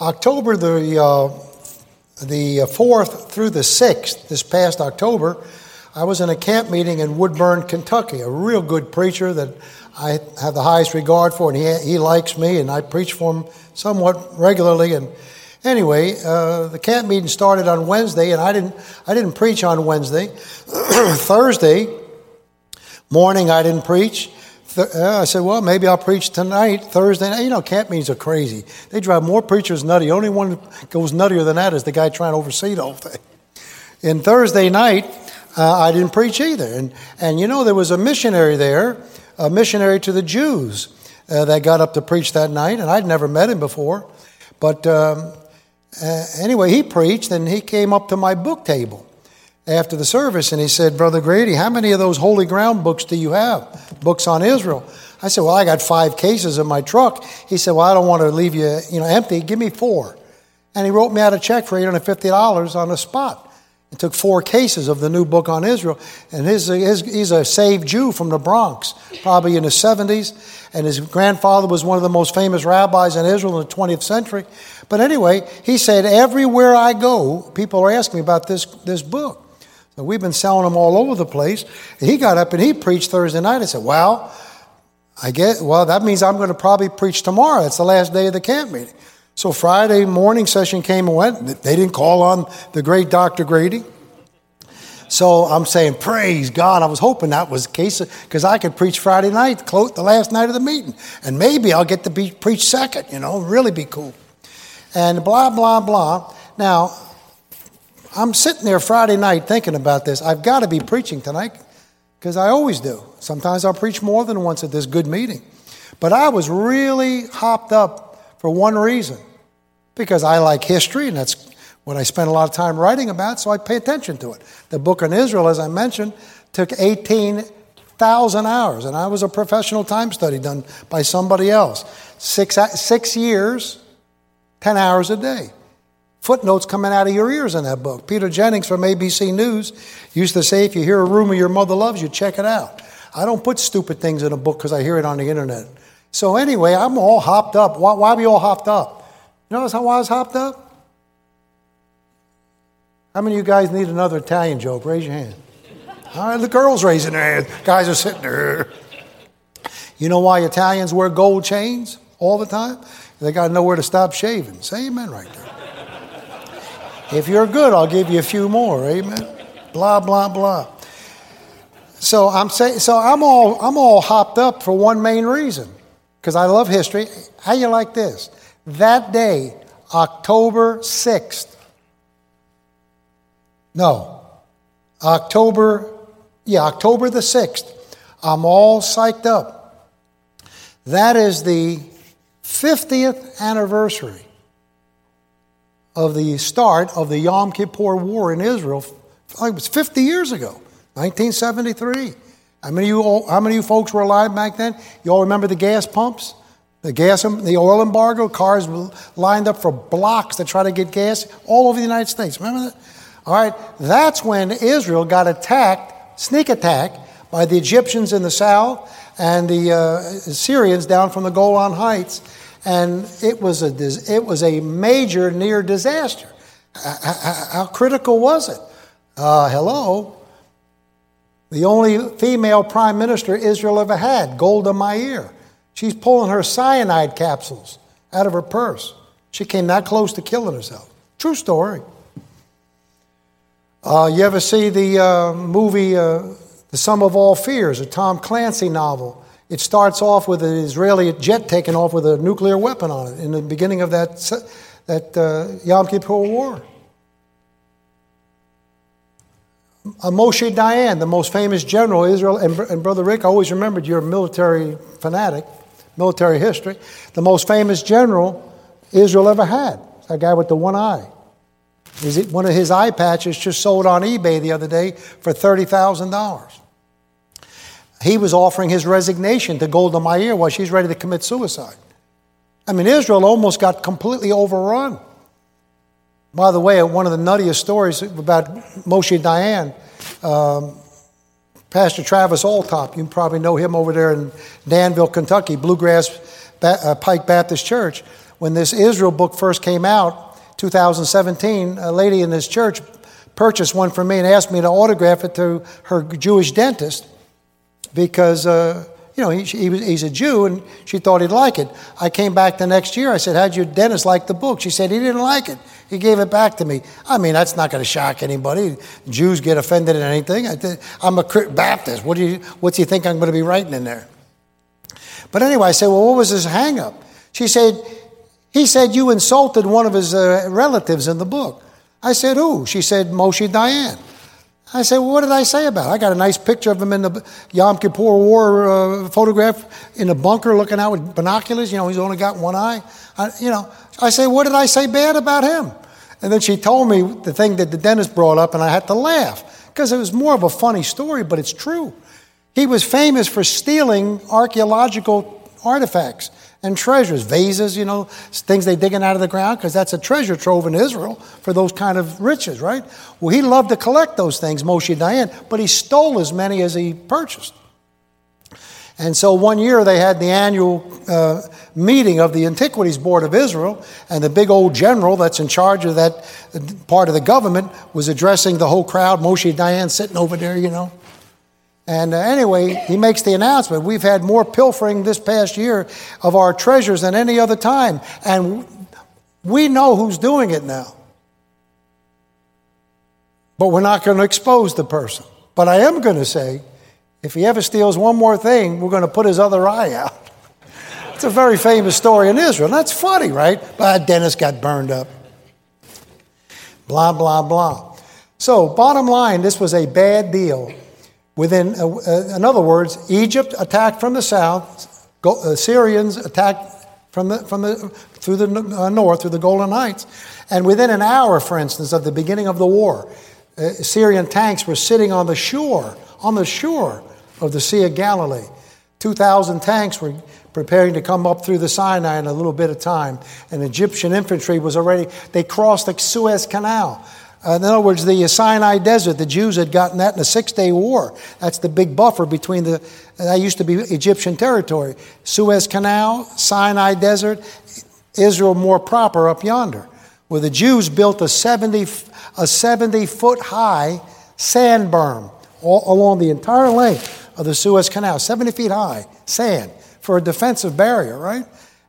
October the, uh, the 4th through the 6th, this past October, I was in a camp meeting in Woodburn, Kentucky. A real good preacher that I have the highest regard for, and he, he likes me, and I preach for him somewhat regularly. And anyway, uh, the camp meeting started on Wednesday, and I didn't, I didn't preach on Wednesday. Thursday morning, I didn't preach. Uh, I said, well, maybe I'll preach tonight, Thursday night. You know, camp meetings are crazy. They drive more preachers nutty. The only one goes nuttier than that is the guy trying to oversee the whole thing. And Thursday night, uh, I didn't preach either. And, and you know, there was a missionary there, a missionary to the Jews, uh, that got up to preach that night, and I'd never met him before. But um, uh, anyway, he preached, and he came up to my book table after the service and he said, Brother Grady, how many of those holy ground books do you have? Books on Israel. I said, Well, I got five cases in my truck. He said, Well, I don't want to leave you, you know, empty. Give me four. And he wrote me out a check for $850 on the spot. It took four cases of the new book on Israel. And his, his, he's a saved Jew from the Bronx, probably in his 70s. And his grandfather was one of the most famous rabbis in Israel in the 20th century. But anyway, he said, Everywhere I go, people are asking me about this, this book. So we've been selling them all over the place. And he got up and he preached Thursday night. I said, Well, I get well, that means I'm going to probably preach tomorrow. It's the last day of the camp meeting. So Friday morning session came and went. They didn't call on the great Dr. Grady. So I'm saying, praise God. I was hoping that was the case because I could preach Friday night, the last night of the meeting. And maybe I'll get to be, preach second, you know, really be cool. And blah, blah, blah. Now, I'm sitting there Friday night thinking about this. I've got to be preaching tonight because I always do. Sometimes I'll preach more than once at this good meeting. But I was really hopped up for one reason because I like history, and that's what I spend a lot of time writing about, so I pay attention to it. The book on Israel, as I mentioned, took 18,000 hours, and I was a professional time study done by somebody else. Six, six years, 10 hours a day footnotes coming out of your ears in that book. Peter Jennings from ABC News used to say, if you hear a rumor your mother loves you, check it out. I don't put stupid things in a book because I hear it on the internet. So anyway, I'm all hopped up. Why, why are we all hopped up? You know why I was hopped up? How many of you guys need another Italian joke? Raise your hand. All right, the girls raising their hands. Guys are sitting there. You know why Italians wear gold chains all the time? They got nowhere to stop shaving. Say amen right there. If you're good, I'll give you a few more. Amen. Blah blah blah. So I'm saying, so I'm all I'm all hopped up for one main reason, because I love history. How you like this? That day, October sixth. No, October, yeah, October the sixth. I'm all psyched up. That is the 50th anniversary of the start of the Yom Kippur War in Israel. It was 50 years ago, 1973. How many, of you, how many of you folks were alive back then? You all remember the gas pumps? The gas, the oil embargo, cars lined up for blocks to try to get gas all over the United States. Remember that? All right, that's when Israel got attacked, sneak attack, by the Egyptians in the south and the uh, Syrians down from the Golan Heights and it was a, it was a major near disaster. How, critical was it? Uh, hello? The only female prime minister Israel ever had, Golda Meir. She's pulling her cyanide capsules out of her purse. She came that close to killing herself. True story. Uh, you ever see the uh, movie uh, The Sum of All Fears, a Tom Clancy novel? It starts off with an Israeli jet taking off with a nuclear weapon on it in the beginning of that, that uh, Yom Kippur War. Uh, Moshe Dayan, the most famous general Israel, and, and Brother Rick, I always remembered you're a military fanatic, military history. The most famous general Israel ever had. That guy with the one eye. One of his eye patches just sold on eBay the other day for $30,000. He was offering his resignation to Golda Meir while she's ready to commit suicide. I mean, Israel almost got completely overrun. By the way, one of the nuttiest stories about Moshe Dayan, um, Pastor Travis Altop, you probably know him over there in Danville, Kentucky, Bluegrass ba- uh, Pike Baptist Church. when this Israel book first came out, 2017, a lady in this church purchased one for me and asked me to autograph it to her Jewish dentist because, uh, you know, he, he was, he's a Jew and she thought he'd like it. I came back the next year. I said, How'd your dentist like the book? She said, He didn't like it. He gave it back to me. I mean, that's not going to shock anybody. Jews get offended at anything. I am a Baptist. What do you, what's he think I'm going to be writing in there? But anyway, I said, Well, what was his hang up? She said, He said you insulted one of his uh, relatives in the book. I said, Who? She said, Moshe Dayan. I said, well, what did I say about it? I got a nice picture of him in the Yom Kippur War uh, photograph in a bunker looking out with binoculars. You know, he's only got one eye. I, you know, I say, what did I say bad about him? And then she told me the thing that the dentist brought up, and I had to laugh because it was more of a funny story, but it's true. He was famous for stealing archaeological artifacts and treasures, vases, you know, things they digging out of the ground, because that's a treasure trove in Israel for those kind of riches, right? Well, he loved to collect those things, Moshe Dayan, but he stole as many as he purchased. And so one year they had the annual uh, meeting of the Antiquities Board of Israel, and the big old general that's in charge of that part of the government was addressing the whole crowd. Moshe Dayan sitting over there, you know. And uh, anyway, he makes the announcement we've had more pilfering this past year of our treasures than any other time. And we know who's doing it now. But we're not going to expose the person. But I am going to say if he ever steals one more thing, we're going to put his other eye out. It's a very famous story in Israel. That's funny, right? But Dennis got burned up. Blah, blah, blah. So, bottom line, this was a bad deal Within, uh, uh, in other words, Egypt attacked from the south, uh, Syrians attacked from the, from the, through the north, through the Golan Heights. And within an hour, for instance, of the beginning of the war, uh, Syrian tanks were sitting on the shore, on the shore of the Sea of Galilee. 2,000 tanks were preparing to come up through the Sinai in a little bit of time. And Egyptian infantry was already, they crossed the Suez Canal. In other words, the Sinai Desert, the Jews had gotten that in the six day war. That's the big buffer between the, that used to be Egyptian territory. Suez Canal, Sinai Desert, Israel more proper up yonder, where the Jews built a 70, a 70 foot high sand berm all, along the entire length of the Suez Canal, 70 feet high, sand, for a defensive barrier, right?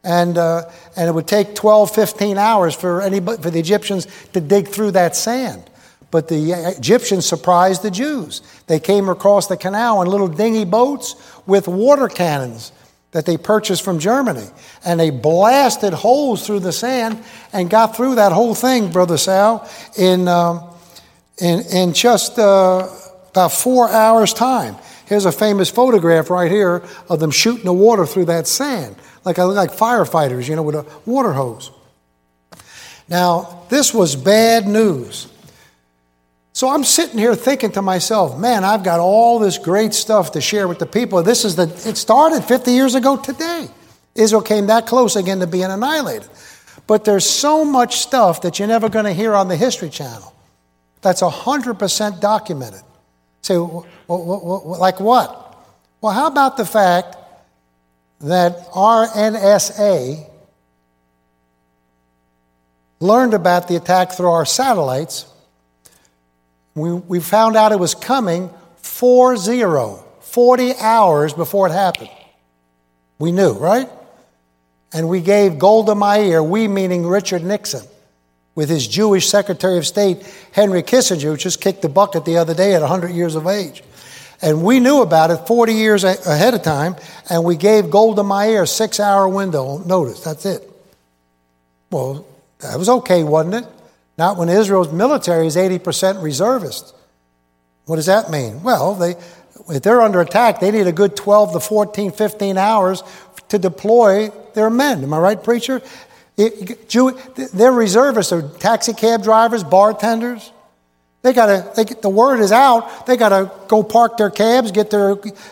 And, uh, and it would take 12, 15 hours for, anybody, for the Egyptians to dig through that sand. But the Egyptians surprised the Jews. They came across the canal in little dinghy boats with water cannons that they purchased from Germany. And they blasted holes through the sand and got through that whole thing, Brother Sal, in, um, in, in just uh, about four hours' time. Here's a famous photograph right here of them shooting the water through that sand like, I look like firefighters, you know, with a water hose. Now, this was bad news. So I'm sitting here thinking to myself, man, I've got all this great stuff to share with the people. This is the, it started 50 years ago today. Israel came that close again to being annihilated. But there's so much stuff that you're never going to hear on the History Channel that's 100% documented. So, like what? Well, how about the fact that RNSA learned about the attack through our satellites. We, we found out it was coming 4 0, 40 hours before it happened. We knew, right? And we gave Golda Meir, we meaning Richard Nixon, with his Jewish Secretary of State, Henry Kissinger, who just kicked the bucket the other day at 100 years of age. And we knew about it 40 years ahead of time, and we gave Golda Meir a six hour window notice. That's it. Well, that was okay, wasn't it? Not when Israel's military is 80% reservist. What does that mean? Well, they, if they're under attack, they need a good 12 to 14, 15 hours to deploy their men. Am I right, preacher? It, Jew, they're reservists, they're taxi cab drivers, bartenders. They got to, get the word is out. They got to go park their cabs, get their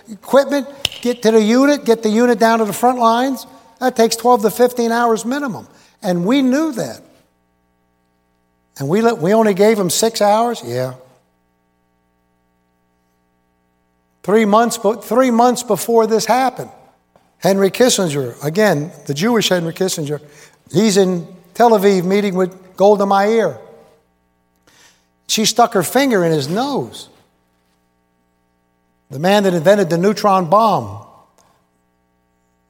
equipment, get to the unit, get the unit down to the front lines. That takes 12 to 15 hours minimum. And we knew that. And we, let, we only gave them six hours? Yeah. Three months, three months before this happened, Henry Kissinger, again, the Jewish Henry Kissinger, He's in Tel Aviv meeting with Golda Meir. She stuck her finger in his nose. The man that invented the neutron bomb,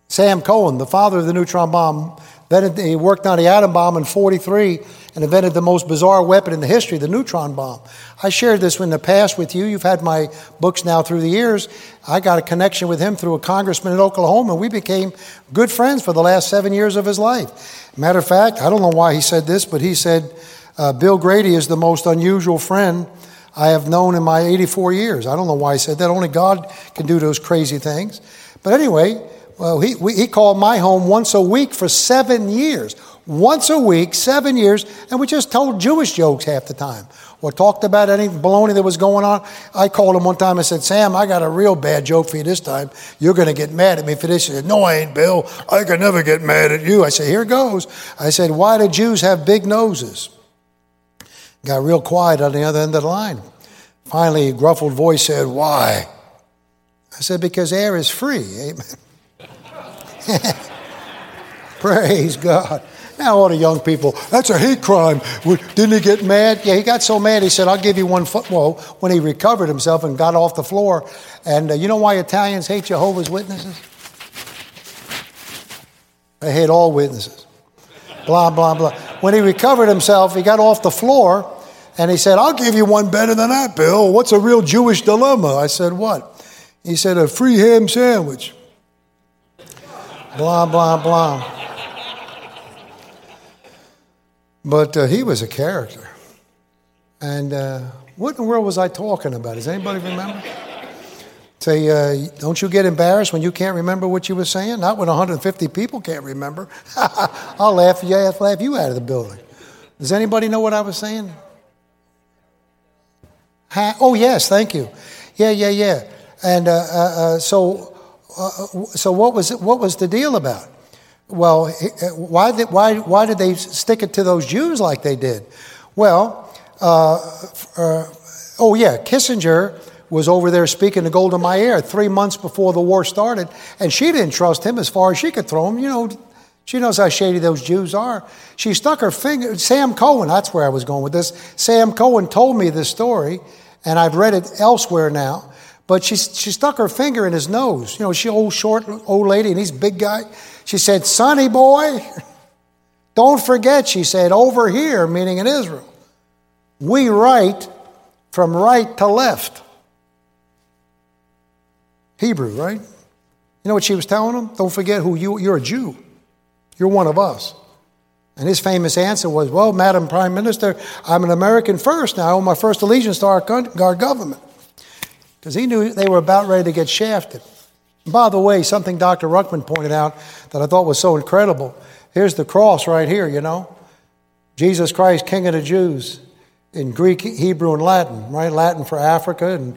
Sam Cohen, the father of the neutron bomb, he worked on the atom bomb in 43 and invented the most bizarre weapon in the history, the neutron bomb. I shared this in the past with you. You've had my books now through the years. I got a connection with him through a congressman in Oklahoma. And we became good friends for the last seven years of his life. Matter of fact, I don't know why he said this, but he said, uh, Bill Grady is the most unusual friend I have known in my 84 years. I don't know why I said that. Only God can do those crazy things. But anyway, well, he, we, he called my home once a week for seven years. Once a week, seven years, and we just told Jewish jokes half the time or talked about any baloney that was going on. I called him one time and said, Sam, I got a real bad joke for you this time. You're going to get mad at me for this. He said, No, I ain't, Bill. I can never get mad at you. I said, Here goes. I said, Why do Jews have big noses? Got real quiet on the other end of the line. Finally, a gruffled voice said, Why? I said, Because air is free. Amen. Praise God. Now, all the young people, that's a hate crime. Didn't he get mad? Yeah, he got so mad, he said, I'll give you one foot. Well, when he recovered himself and got off the floor. And uh, you know why Italians hate Jehovah's Witnesses? They hate all witnesses. Blah, blah, blah. When he recovered himself, he got off the floor and he said, I'll give you one better than that, Bill. What's a real Jewish dilemma? I said, What? He said, A free ham sandwich blah, blah, blah. But uh, he was a character. And uh, what in the world was I talking about? Does anybody remember? Say, uh, don't you get embarrassed when you can't remember what you were saying? Not when 150 people can't remember. I'll laugh you, laugh you out of the building. Does anybody know what I was saying? Oh, yes, thank you. Yeah, yeah, yeah. And uh, uh, uh so uh, so what was what was the deal about? Well, uh, why did, why, why did they stick it to those Jews like they did? Well, uh, uh, oh yeah, Kissinger was over there speaking to Golda Meir three months before the war started, and she didn't trust him as far as she could throw him. You know, she knows how shady those Jews are. She stuck her finger. Sam Cohen, that's where I was going with this. Sam Cohen told me this story, and I've read it elsewhere now. But she, she stuck her finger in his nose. You know, she old short old lady and he's big guy. She said, Sonny boy, don't forget, she said, over here, meaning in Israel, we write from right to left. Hebrew, right? You know what she was telling him? Don't forget who you you're a Jew. You're one of us. And his famous answer was, Well, Madam Prime Minister, I'm an American first now. I owe my first allegiance to our, our government because he knew they were about ready to get shafted. And by the way, something Dr. Ruckman pointed out that I thought was so incredible. Here's the cross right here, you know. Jesus Christ, King of the Jews, in Greek, Hebrew, and Latin, right? Latin for Africa, and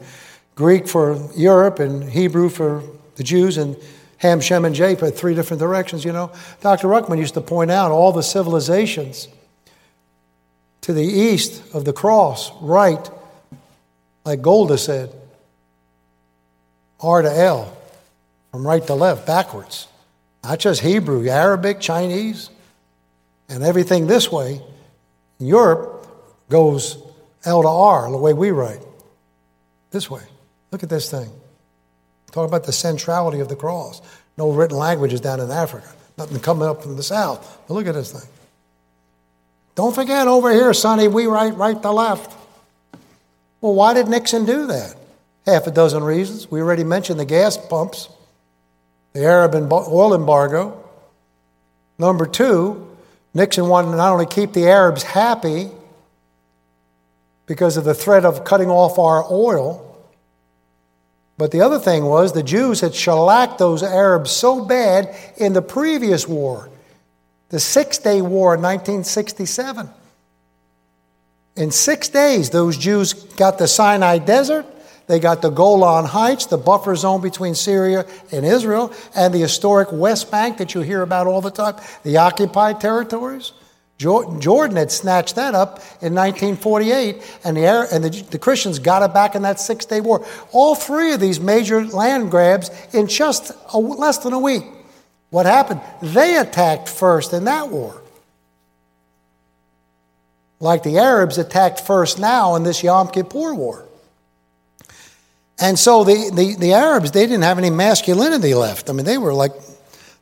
Greek for Europe, and Hebrew for the Jews, and Ham, Shem, and Japheth, three different directions, you know. Dr. Ruckman used to point out all the civilizations to the east of the cross, right, like Golda said, R to L, from right to left, backwards. Not just Hebrew, Arabic, Chinese, and everything this way. In Europe goes L to R, the way we write. This way. Look at this thing. Talk about the centrality of the cross. No written languages down in Africa. Nothing coming up from the south. But look at this thing. Don't forget over here, Sonny, we write right to left. Well, why did Nixon do that? half a dozen reasons. We already mentioned the gas pumps, the Arab oil embargo. Number two, Nixon wanted to not only keep the Arabs happy because of the threat of cutting off our oil, but the other thing was the Jews had shellacked those Arabs so bad in the previous war, the Six Day War in 1967. In six days, those Jews got the Sinai Desert, they got the Golan Heights, the buffer zone between Syria and Israel, and the historic West Bank that you hear about all the time, the occupied territories. Jordan had snatched that up in 1948, and, the, and the, the Christians got it back in that Six Day War. All three of these major land grabs in just a, less than a week. What happened? They attacked first in that war. like the Arabs attacked first now in this Yom Kippur war. And so the, the, the Arabs, they didn't have any masculinity left. I mean, they were like,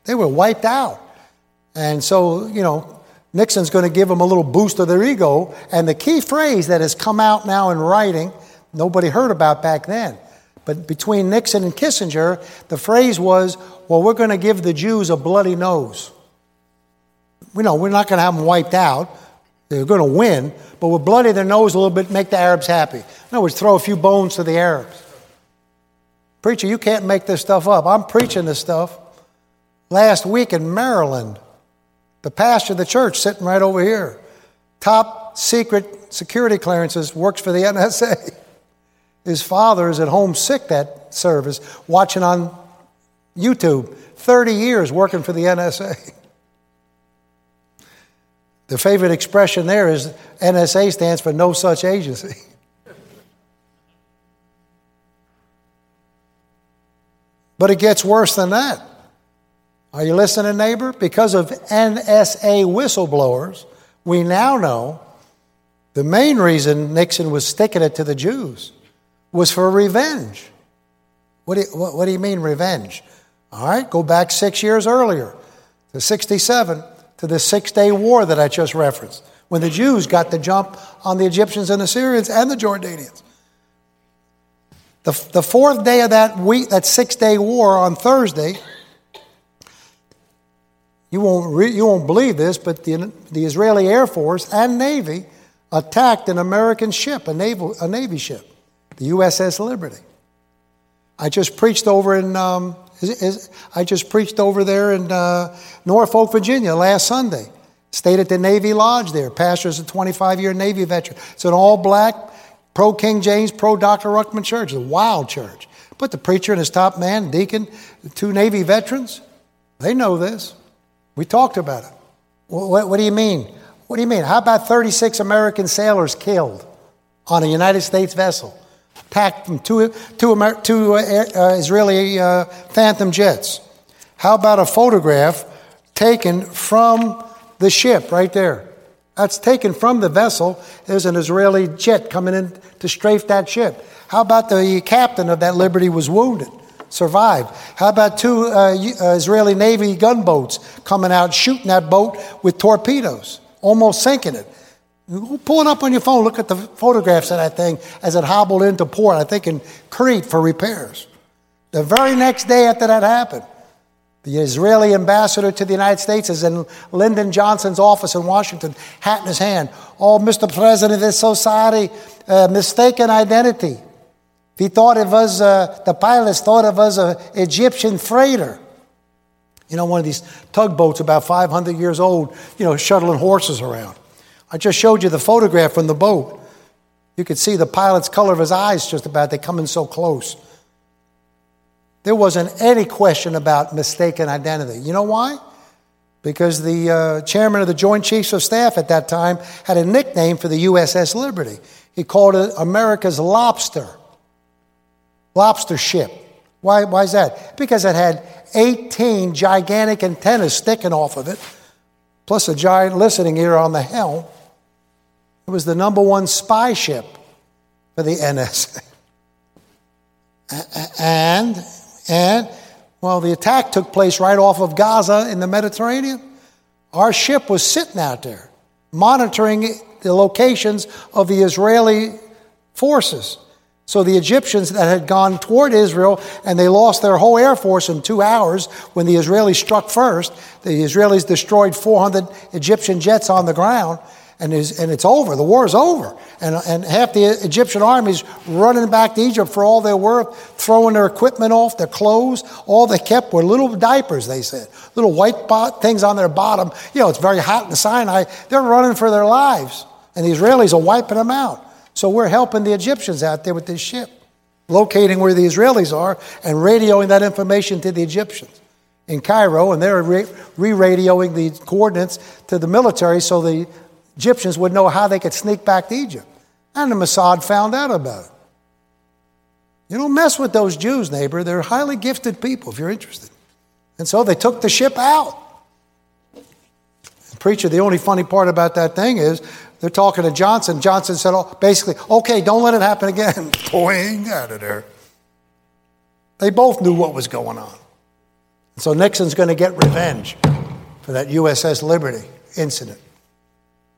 they were wiped out. And so, you know, Nixon's going to give them a little boost of their ego. And the key phrase that has come out now in writing, nobody heard about back then. But between Nixon and Kissinger, the phrase was, well, we're going to give the Jews a bloody nose. We know we're not going to have them wiped out. They're going to win, but we'll bloody their nose a little bit, make the Arabs happy. In other words, throw a few bones to the Arabs. Preacher, you can't make this stuff up. I'm preaching this stuff. Last week in Maryland, the pastor of the church sitting right over here, top secret security clearances, works for the NSA. His father is at home sick that service, watching on YouTube. 30 years working for the NSA. The favorite expression there is NSA stands for no such agency. But it gets worse than that. Are you listening, neighbor? Because of NSA whistleblowers, we now know the main reason Nixon was sticking it to the Jews was for revenge. What do you, what, what do you mean, revenge? All right, go back six years earlier to 67 to the six day war that I just referenced, when the Jews got the jump on the Egyptians and the Syrians and the Jordanians. The, the fourth day of that week, that six day war on Thursday, you won't, re, you won't believe this, but the, the Israeli Air Force and Navy attacked an American ship, a, naval, a Navy ship, the USS Liberty. I just preached over in um, is, is, I just preached over there in uh, Norfolk, Virginia last Sunday. Stayed at the Navy Lodge there. Pastor is a 25 year Navy veteran. It's an all black, pro King James, pro Dr. Ruckman church. It's a wild church. But the preacher and his top man, deacon, two Navy veterans, they know this. We talked about it. What, what do you mean? What do you mean? How about 36 American sailors killed on a United States vessel? attacked from two, two, Amer- two uh, uh, Israeli uh, Phantom jets. How about a photograph taken from the ship right there? That's taken from the vessel. There's an Israeli jet coming in to strafe that ship. How about the captain of that Liberty was wounded, survived? How about two uh, uh Israeli Navy gunboats coming out shooting that boat with torpedoes, almost sinking it? Pull it up on your phone, look at the photographs of that thing as it hobbled into port, I think in Crete for repairs. The very next day after that happened, the Israeli ambassador to the United States is in Lyndon Johnson's office in Washington, hat in his hand. Oh, Mr. President, this society, uh, mistaken identity. He thought it was, uh, the pilots thought it was an Egyptian freighter. You know, one of these tugboats about 500 years old, you know, shuttling horses around. I just showed you the photograph from the boat. You could see the pilot's color of his eyes just about. They come in so close. There wasn't any question about mistaken identity. You know why? Because the uh, chairman of the Joint Chiefs of Staff at that time had a nickname for the USS Liberty. He called it America's Lobster. Lobster ship. Why, why is that? Because it had 18 gigantic antennas sticking off of it, plus a giant listening ear on the helm. It was the number one spy ship for the NSA. And, and, well, the attack took place right off of Gaza in the Mediterranean. Our ship was sitting out there monitoring the locations of the Israeli forces. So the Egyptians that had gone toward Israel and they lost their whole air force in two hours when the Israelis struck first, the Israelis destroyed 400 Egyptian jets on the ground and, and it's over. The war is over. And, and half the Egyptian army's running back to Egypt for all their worth, throwing their equipment off, their clothes. All they kept were little diapers, they said. Little white bot- things on their bottom. You know, it's very hot in the Sinai. They're running for their lives. And the Israelis are wiping them out. So we're helping the Egyptians out there with this ship, locating where the Israelis are and radioing that information to the Egyptians in Cairo, and they're re radioing the coordinates to the military so the Egyptians would know how they could sneak back to Egypt. And the Mossad found out about it. You don't mess with those Jews, neighbor. They're highly gifted people if you're interested. And so they took the ship out. Preacher, the only funny part about that thing is They're talking to Johnson. Johnson said, oh, basically, okay, don't let it happen again. Boing, out of there. They both knew what was going on. So Nixon's going to get revenge for that USS Liberty incident.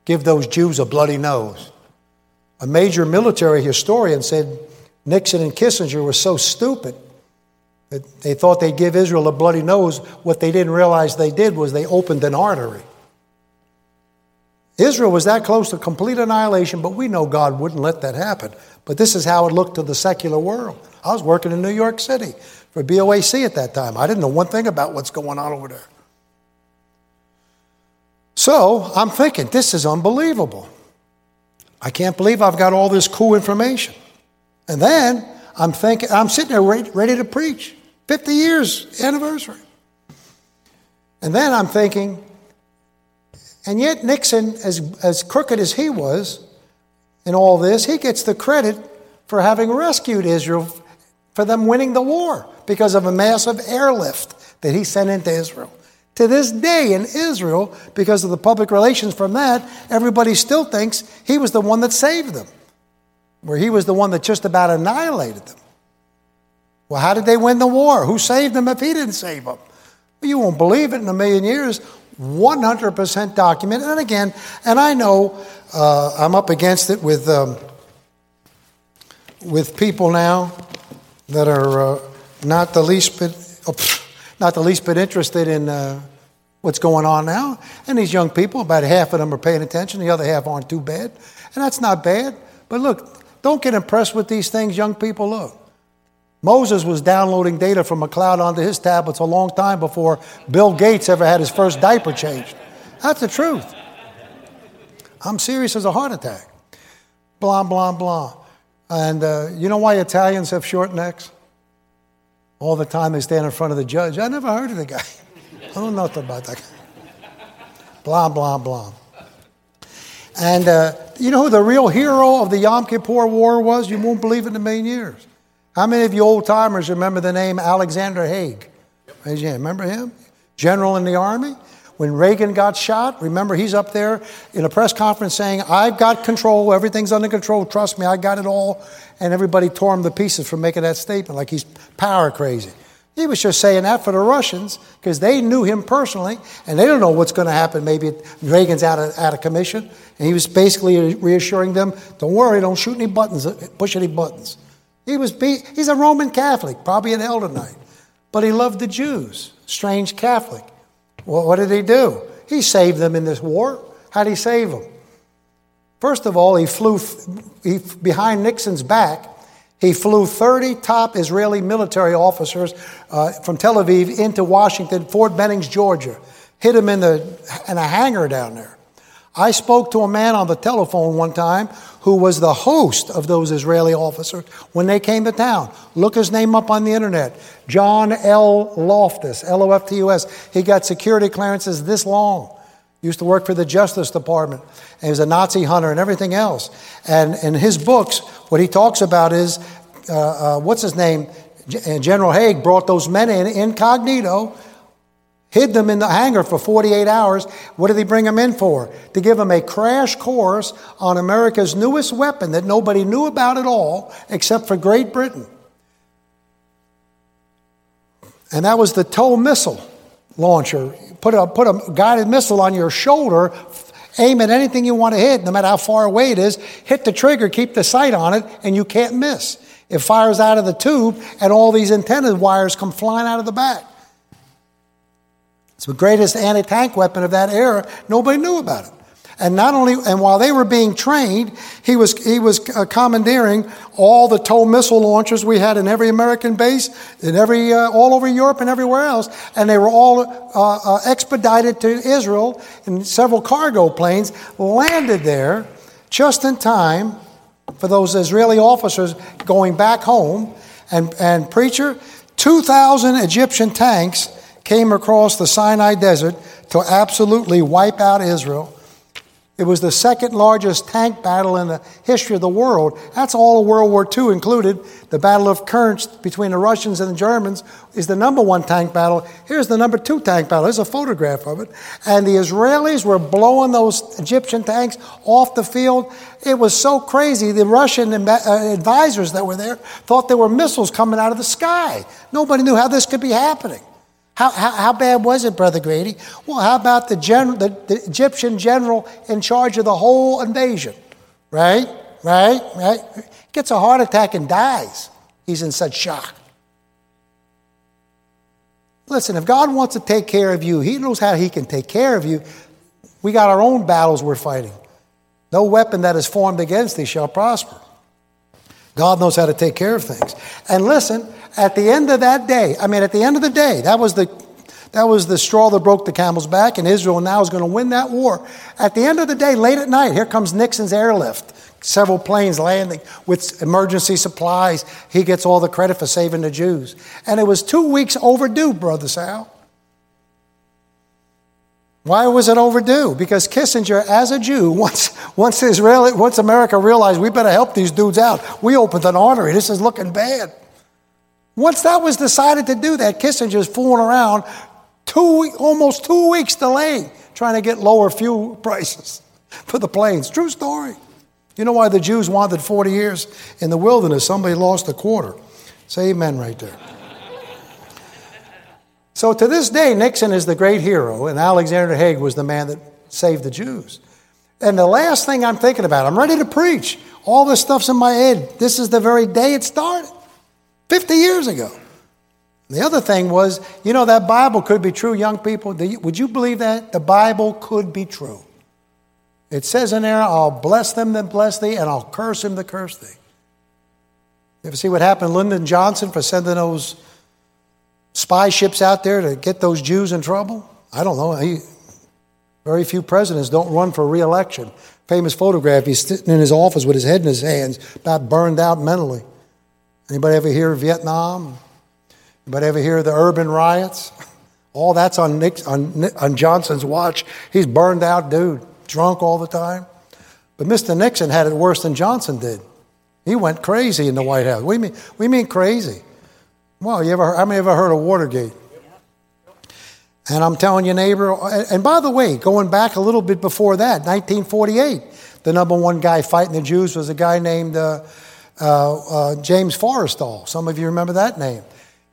Give those Jews a bloody nose. A major military historian said Nixon and Kissinger were so stupid that they thought they'd give Israel a bloody nose. What they didn't realize they did was they opened an artery. Israel was that close to complete annihilation, but we know God wouldn't let that happen. But this is how it looked to the secular world. I was working in New York City for BOAC at that time. I didn't know one thing about what's going on over there. So I'm thinking, this is unbelievable. I can't believe I've got all this cool information. And then I'm thinking, I'm sitting there ready, ready to preach. 50 years anniversary. And then I'm thinking, and yet Nixon, as, as crooked as he was in all this, he gets the credit for having rescued Israel for them winning the war because of a massive airlift that he sent into Israel. To this day in Israel, because of the public relations from that, everybody still thinks he was the one that saved them, where he was the one that just about annihilated them. Well, how did they win the war? Who saved them if he didn't save them? You won't believe it in a million years. 100% documented. And again, and I know uh, I'm up against it with, um, with people now that are uh, not the least bit, oh, not the least bit interested in uh, what's going on now. And these young people, about half of them are paying attention, the other half aren't too bad. And that's not bad. But look, don't get impressed with these things, young people. Look, Moses was downloading data from a cloud onto his tablets a long time before Bill Gates ever had his first diaper changed. That's the truth. I'm serious as a heart attack. Blah, blah, blah. And uh, you know why Italians have short necks? All the time they stand in front of the judge. I never heard of the guy. I don't know nothing about that guy. Blah, blah, blah. And uh, you know who the real hero of the Yom Kippur War was? You won't believe it in a million years. How many of you old timers remember the name Alexander Haig? Remember him? General in the army. When Reagan got shot, remember he's up there in a press conference saying, I've got control, everything's under control, trust me, I got it all. And everybody tore him to pieces for making that statement like he's power crazy. He was just saying that for the Russians because they knew him personally and they don't know what's going to happen. Maybe Reagan's out of, out of commission. And he was basically reassuring them, don't worry, don't shoot any buttons, push any buttons. He was, he's a Roman Catholic, probably an elder knight, but he loved the Jews, strange Catholic. Well, what did he do? He saved them in this war. How did he save them? First of all, he flew he, behind Nixon's back. He flew 30 top Israeli military officers uh, from Tel Aviv into Washington, Fort Bennings, Georgia. Hit him in, the, in a hangar down there. I spoke to a man on the telephone one time who was the host of those Israeli officers when they came to town. Look his name up on the internet. John L. Loftus, L O F T U S. He got security clearances this long. Used to work for the Justice Department. He was a Nazi hunter and everything else. And in his books, what he talks about is uh, uh, what's his name? General Haig brought those men in incognito hid them in the hangar for 48 hours. What did he bring them in for? To give them a crash course on America's newest weapon that nobody knew about at all except for Great Britain. And that was the TOW missile launcher. Put a, put a guided missile on your shoulder, aim at anything you want to hit, no matter how far away it is, hit the trigger, keep the sight on it, and you can't miss. It fires out of the tube, and all these antenna wires come flying out of the back. It's the greatest anti tank weapon of that era. Nobody knew about it. And not only, and while they were being trained, he was, he was uh, commandeering all the TOW missile launchers we had in every American base, in every, uh, all over Europe and everywhere else. And they were all uh, uh expedited to Israel in several cargo planes, landed there just in time for those Israeli officers going back home. And, and preacher, 2,000 Egyptian tanks came across the Sinai desert to absolutely wipe out Israel. It was the second largest tank battle in the history of the world. That's all of World War II included. The Battle of Kursk between the Russians and the Germans is the number one tank battle. Here's the number two tank battle. Here's a photograph of it. And the Israelis were blowing those Egyptian tanks off the field. It was so crazy. The Russian uh, advisors that were there thought there were missiles coming out of the sky. Nobody knew how this could be happening. How, how, how, bad was it, Brother Grady? Well, how about the, general, the, the Egyptian general in charge of the whole invasion? Right? Right? Right? Gets a heart attack and dies. He's in such shock. Listen, if God wants to take care of you, He knows how He can take care of you. We got our own battles we're fighting. No weapon that is formed against thee shall prosper. God knows how to take care of things. And listen, at the end of that day, I mean, at the end of the day, that was the, that was the straw that broke the camel's back, and Israel now is going to win that war. At the end of the day, late at night, here comes Nixon's airlift. Several planes landing with emergency supplies. He gets all the credit for saving the Jews. And it was two weeks overdue, Brother Sal. Why was it overdue? Because Kissinger, as a Jew, once, once, Israel, once America realized we better help these dudes out, we opened an artery. This is looking bad. Once that was decided to do that, Kissinger's fooling around two, almost two weeks delay trying to get lower fuel prices for the planes. True story. You know why the Jews wanted 40 years in the wilderness? Somebody lost a quarter. Say amen right there. So to this day, Nixon is the great hero, and Alexander Haig was the man that saved the Jews. And the last thing I'm thinking about, I'm ready to preach. All this stuff's in my head. This is the very day it started. 50 years ago. The other thing was, you know, that Bible could be true, young people. Would you believe that? The Bible could be true. It says in there, I'll bless them that bless thee, and I'll curse him that curse thee. You ever see what happened to Lyndon Johnson for sending those spy ships out there to get those Jews in trouble? I don't know. He, very few presidents don't run for reelection. Famous photograph, he's sitting in his office with his head in his hands, about burned out mentally. Anybody ever hear of Vietnam? Anybody ever hear of the urban riots? All that's on, Nick, on, on Johnson's watch. He's burned out dude, drunk all the time. But Mr. Nixon had it worse than Johnson did. He went crazy in the White House. We mean, we mean crazy. Well, you ever, how many ever heard of Watergate? And I'm telling you, neighbor, and by the way, going back a little bit before that, 1948, the number one guy fighting the Jews was a guy named uh, uh, uh, James Forrestal. Some of you remember that name.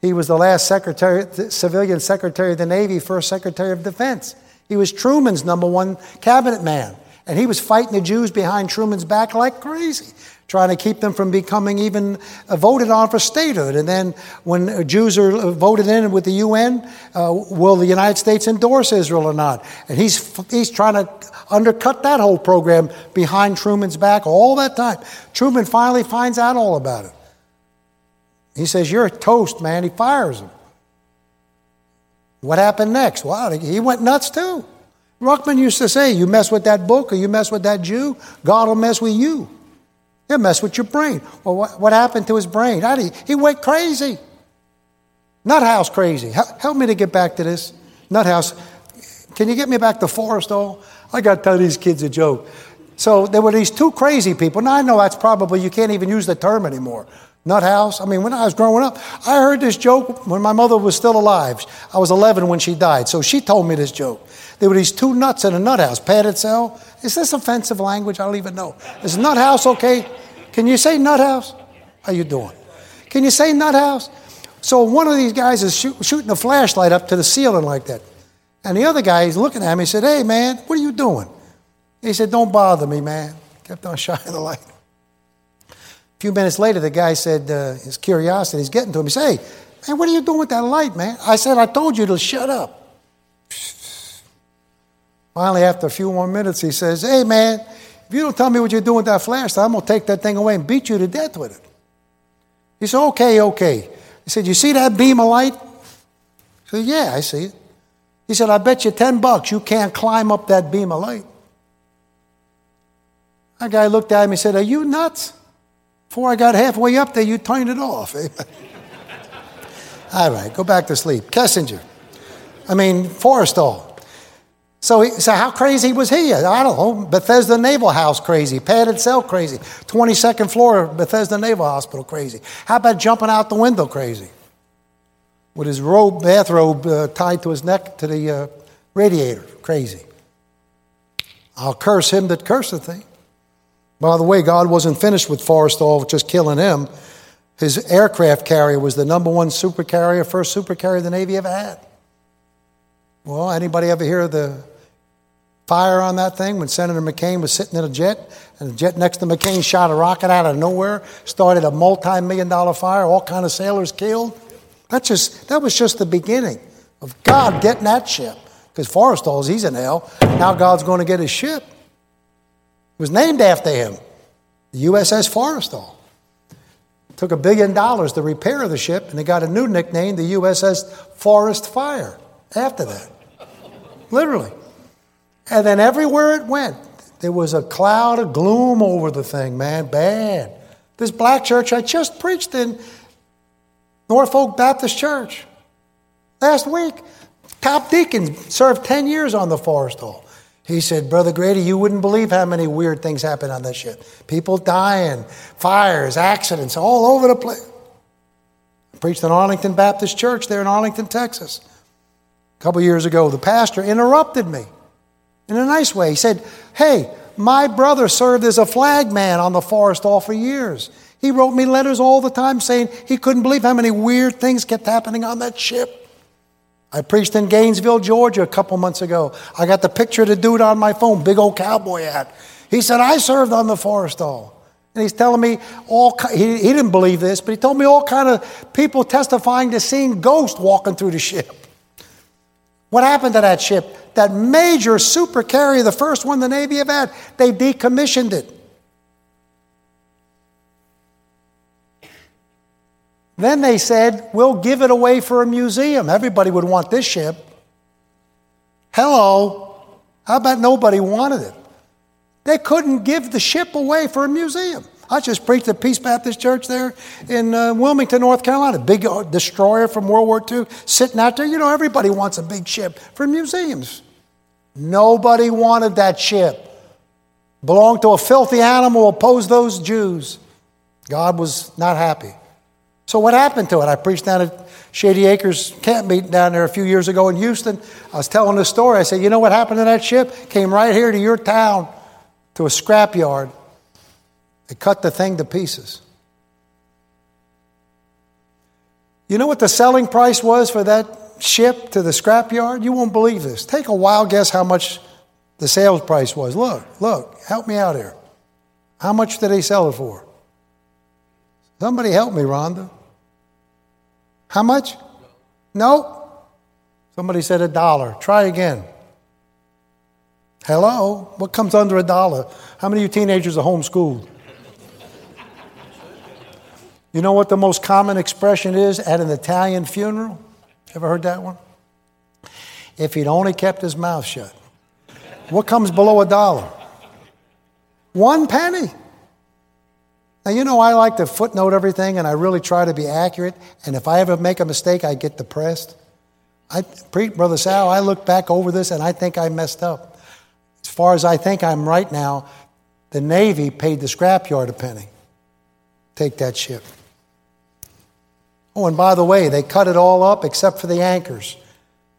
He was the last secretary, civilian secretary of the Navy, first secretary of defense. He was Truman's number one cabinet man. And he was fighting the Jews behind Truman's back like crazy, trying to keep them from becoming even voted on for statehood. And then when Jews are voted in with the UN, uh, will the United States endorse Israel or not? And he's, he's trying to undercut that whole program behind Truman's back all that time. Truman finally finds out all about it. He says, You're a toast, man. He fires him. What happened next? Wow, he went nuts too. Ruckman used to say, You mess with that book or you mess with that Jew, God will mess with you. He'll mess with your brain. Well, what, what happened to his brain? He, he went crazy. Nuthouse crazy. Help me to get back to this. Nuthouse. Can you get me back to Forrestal? I got to tell these kids a joke. So there were these two crazy people. Now I know that's probably, you can't even use the term anymore. Nut house. I mean, when I was growing up, I heard this joke when my mother was still alive. I was 11 when she died, so she told me this joke. There were these two nuts in a nut house, padded cell. Is this offensive language? I don't even know. Is nut house okay? Can you say nut house? How you doing? Can you say nut house? So one of these guys is shoot, shooting a flashlight up to the ceiling like that. And the other guy, he's looking at me, he said, Hey, man, what are you doing? He said, Don't bother me, man. Kept on shining the light. A few minutes later, the guy said, uh, his curiosity, is getting to him. He said, Hey, man, what are you doing with that light, man? I said, I told you to shut up. Finally, after a few more minutes, he says, Hey, man, if you don't tell me what you're doing with that flashlight, I'm going to take that thing away and beat you to death with it. He said, Okay, okay. He said, You see that beam of light? I said, Yeah, I see it. He said, I bet you 10 bucks you can't climb up that beam of light. That guy looked at me and said, Are you nuts? Before I got halfway up there, you turned it off. All right, go back to sleep. Kissinger. I mean, Forrestal. So, he, so how crazy was he? I don't know. Bethesda Naval House crazy. Padded cell crazy. 22nd floor Bethesda Naval Hospital crazy. How about jumping out the window crazy? With his robe, bathrobe uh, tied to his neck to the uh, radiator. Crazy. I'll curse him that curseth thee. By the way, God wasn't finished with Forrestal just killing him. His aircraft carrier was the number one super carrier, first super carrier the Navy ever had. Well, anybody ever hear the fire on that thing when Senator McCain was sitting in a jet and the jet next to McCain shot a rocket out of nowhere, started a multi-million dollar fire, all kind of sailors killed? That just that was just the beginning of God getting that ship. Because Forrestal's, he's in hell. Now God's going to get his ship. Was named after him, the USS Forrestal. Took a billion dollars to repair the ship, and they got a new nickname, the USS Forest Fire, after that. Literally. And then everywhere it went, there was a cloud of gloom over the thing, man, bad. This black church I just preached in, Norfolk Baptist Church, last week, top deacon served 10 years on the Forrestal. He said, Brother Grady, you wouldn't believe how many weird things happen on this ship. People dying, fires, accidents, all over the place. I preached in Arlington Baptist Church there in Arlington, Texas. A couple years ago, the pastor interrupted me in a nice way. He said, Hey, my brother served as a flagman on the Forrestal for years. He wrote me letters all the time saying he couldn't believe how many weird things kept happening on that ship. I preached in Gainesville, Georgia a couple months ago. I got the picture of the dude on my phone, big old cowboy hat. He said, I served on the Forrestal. And he's telling me all, he, he didn't believe this, but he told me all kind of people testifying to seeing ghosts walking through the ship. What happened to that ship? That major super carrier, the first one the Navy have had, they decommissioned it. Then they said, We'll give it away for a museum. Everybody would want this ship. Hello. How about nobody wanted it? They couldn't give the ship away for a museum. I just preached at Peace Baptist Church there in uh, Wilmington, North Carolina. Big uh, destroyer from World War II sitting out there. You know, everybody wants a big ship for museums. Nobody wanted that ship. Belonged to a filthy animal, opposed those Jews. God was not happy. So what happened to it? I preached down at Shady Acres camp meeting down there a few years ago in Houston. I was telling this story. I said, you know what happened to that ship? Came right here to your town, to a scrapyard. They cut the thing to pieces. You know what the selling price was for that ship to the scrapyard? You won't believe this. Take a wild guess how much the sales price was. Look, look, help me out here. How much did they sell it for? Somebody help me, Rhonda. How much? No. Somebody said a dollar. Try again. Hello? What comes under a dollar? How many of you teenagers are homeschooled? You know what the most common expression is at an Italian funeral? Ever heard that one? If he'd only kept his mouth shut. What comes below a dollar? One penny. Now, you know, I like to footnote everything and I really try to be accurate. And if I ever make a mistake, I get depressed. I, Brother Sal, I look back over this and I think I messed up. As far as I think I'm right now, the Navy paid the scrapyard a penny. Take that ship. Oh, and by the way, they cut it all up except for the anchors.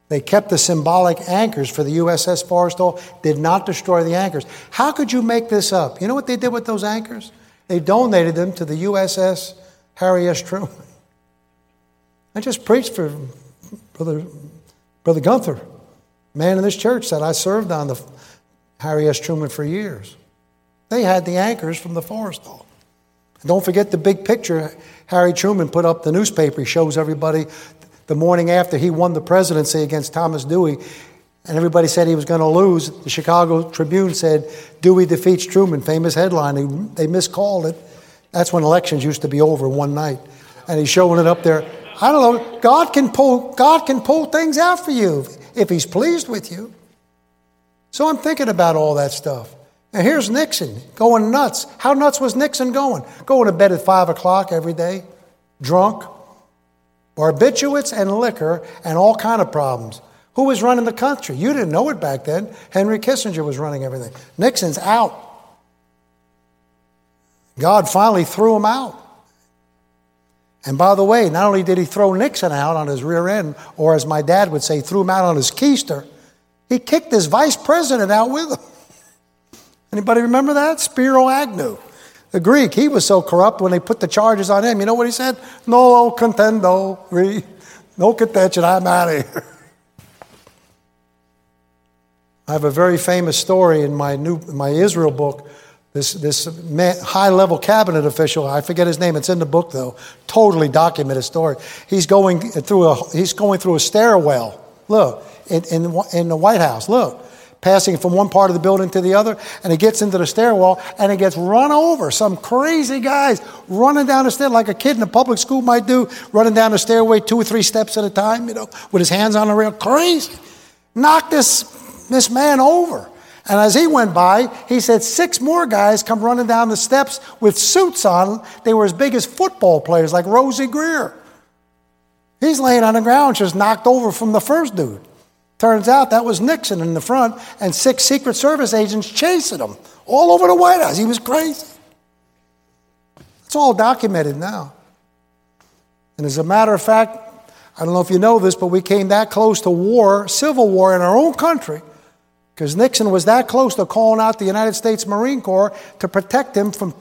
They kept the symbolic anchors for the USS Forrestal, did not destroy the anchors. How could you make this up? You know what they did with those anchors? They donated them to the USS Harry S. Truman. I just preached for Brother, Brother Gunther, man in this church that I served on the Harry S. Truman for years. They had the anchors from the forest Forrestal. Don't forget the big picture Harry Truman put up the newspaper. He shows everybody the morning after he won the presidency against Thomas Dewey and everybody said he was going to lose. The Chicago Tribune said Dewey defeats Truman, famous headline. They miscalled it. That's when elections used to be over one night. And he's showing it up there. I don't know. God can pull, God can pull things out for you if he's pleased with you. So I'm thinking about all that stuff. And here's Nixon going nuts. How nuts was Nixon going? Going to bed at 5 o'clock every day, drunk, barbiturates and liquor and all kind of problems. Who was running the country? You didn't know it back then. Henry Kissinger was running everything. Nixon's out. God finally threw him out. And by the way, not only did he throw Nixon out on his rear end, or as my dad would say, threw him out on his keister, he kicked his vice president out with him. Anybody remember that? Spiro Agnew. The Greek, he was so corrupt when they put the charges on him. You know what he said? No contendo, no contention, I'm out of here. I have a very famous story in my new my Israel book. This this high level cabinet official, I forget his name. It's in the book though. Totally documented story. He's going through a he's going through a stairwell. Look in in, in the White House. Look, passing from one part of the building to the other, and he gets into the stairwell and he gets run over. Some crazy guys running down the stair like a kid in a public school might do, running down the stairway two or three steps at a time, you know, with his hands on the rail. Crazy. Knocked this, this man over. And as he went by, he said six more guys come running down the steps with suits on. They were as big as football players, like Rosey Grier. He's laying on the ground, just knocked over from the first dude. Turns out that was Nixon in the front and six Secret Service agents chasing him all over the White House. He was crazy. It's all documented now. And as a matter of fact, I don't know if you know this, but we came that close to war, civil war in our own country, because Nixon was that close to calling out the United States Marine Corps to protect him from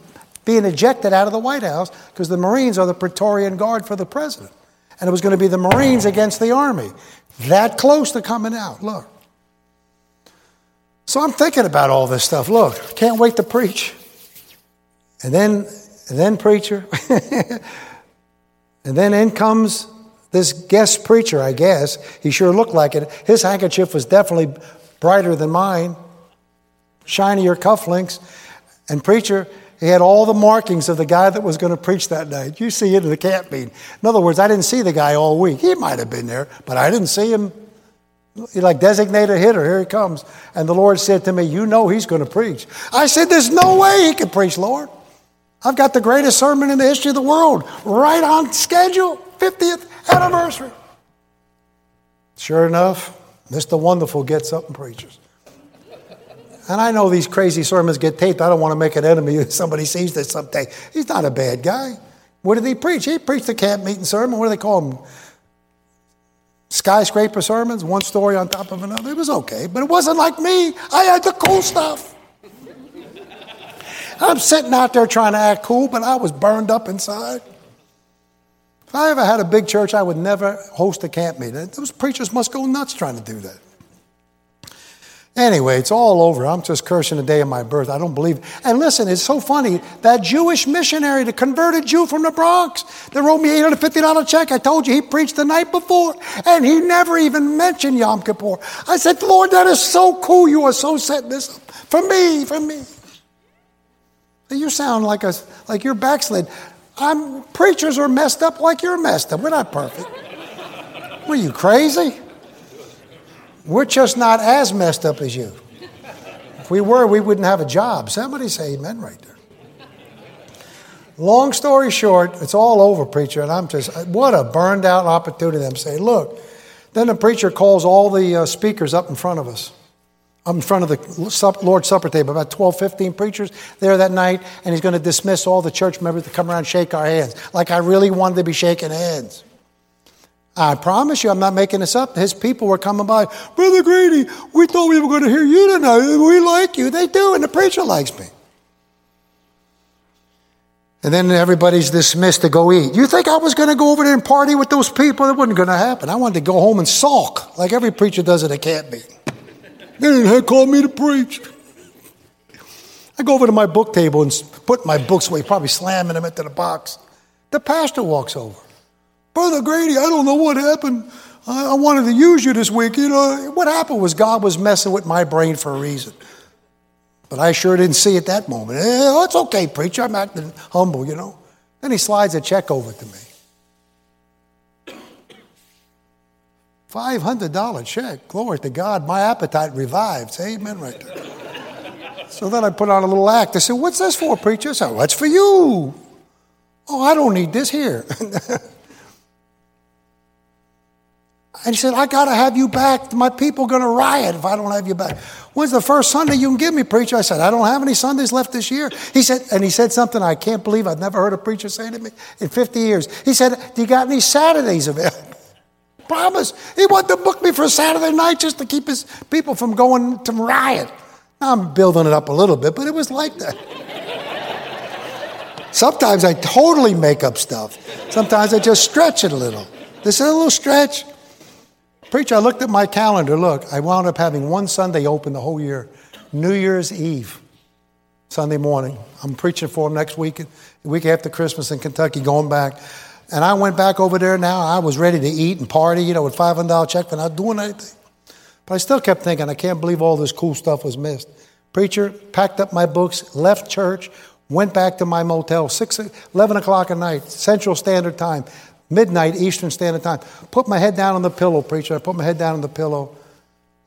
being ejected out of the White House, because the Marines are the Praetorian Guard for the president. And it was going to be the Marines against the Army. That close to coming out. Look. So I'm thinking about all this stuff. Look, can't wait to preach. And then, and then preacher. and then in comes this guest preacher, I guess. He sure looked like it. His handkerchief was definitely brighter than mine, shinier cufflinks. And preacher, he had all the markings of the guy that was going to preach that night. You see it in the camp meeting. In other words, I didn't see the guy all week. He might have been there, but I didn't see him. He like designated hitter. Here he comes. And the Lord said to me, You know he's going to preach. I said, There's no way he could preach, Lord. I've got the greatest sermon in the history of the world, right on schedule, 50th anniversary. Sure enough, Mr. Wonderful gets up and preaches. And I know these crazy sermons get taped. I don't want to make an enemy if somebody sees this someday. He's not a bad guy. What did he preach? He preached the camp meeting sermon. What do they call them? Skyscraper sermons, one story on top of another. It was okay, but it wasn't like me. I had the cool stuff. I'm sitting out there trying to act cool, but I was burned up inside. If I ever had a big church, I would never host a camp meeting. Those preachers must go nuts trying to do that. Anyway, it's all over. I'm just cursing the day of my birth. I don't believe. And listen, it's so funny. That Jewish missionary, the converted Jew from the Bronx, that wrote me $850 check. I told you he preached the night before, and he never even mentioned Yom Kippur. I said, Lord, that is so cool. You are so setting this up for me, for me. You sound like a like you're backslid. I'm preachers are messed up like you're messed up. We're not perfect. Were you crazy? We're just not as messed up as you. If we were, we wouldn't have a job. Somebody say amen right there. Long story short, it's all over, preacher, and I'm just, what a burned out opportunity. I'm saying, look, then the preacher calls all the uh, speakers up in front of us, in front of the Lord's Supper table, about 12, 15 preachers there that night, and he's going to dismiss all the church members to come around and shake our hands, like I really wanted to be shaking hands. I promise you, I'm not making this up. His people were coming by. Brother Grady, we thought we were going to hear you tonight. We like you. They do, and the preacher likes me. And then everybody's dismissed to go eat. You think I was going to go over there and party with those people? That wasn't going to happen. I wanted to go home and sulk, like every preacher does at a camp meeting. They didn't call me to preach. I go over to my book table and put my books away, probably slamming them into the box. The pastor walks over. Brother Grady, I don't know what happened. I, I wanted to use you this week. You know, what happened was God was messing with my brain for a reason. But I sure didn't see it that moment. Eh, it's okay, preacher. I'm acting humble, you know. Then he slides a check over to me. $500 check. Glory to God. My appetite revives. Amen, right there. so then I put on a little act. I said, What's this for, preacher? I said, What's for you? Oh, I don't need this here. And he said, I got to have you back. My people are going to riot if I don't have you back. When's the first Sunday you can give me, preacher? I said, I don't have any Sundays left this year. He said, and he said something I can't believe I've never heard a preacher say to me in 50 years. He said, Do you got any Saturdays available? Promise. He wanted to book me for Saturday night just to keep his people from going to riot. I'm building it up a little bit, but it was like that. Sometimes I totally make up stuff. Sometimes I just stretch it a little. This is a little stretch. Preacher, I looked at my calendar. Look, I wound up having one Sunday open the whole year New Year's Eve, Sunday morning. I'm preaching for them next week, the week after Christmas in Kentucky, going back. And I went back over there now. I was ready to eat and party, you know, with $500 check for not doing anything. But I still kept thinking, I can't believe all this cool stuff was missed. Preacher, packed up my books, left church, went back to my motel, 6, 11 o'clock at night, Central Standard Time midnight Eastern Standard Time. Put my head down on the pillow, preacher. I put my head down on the pillow,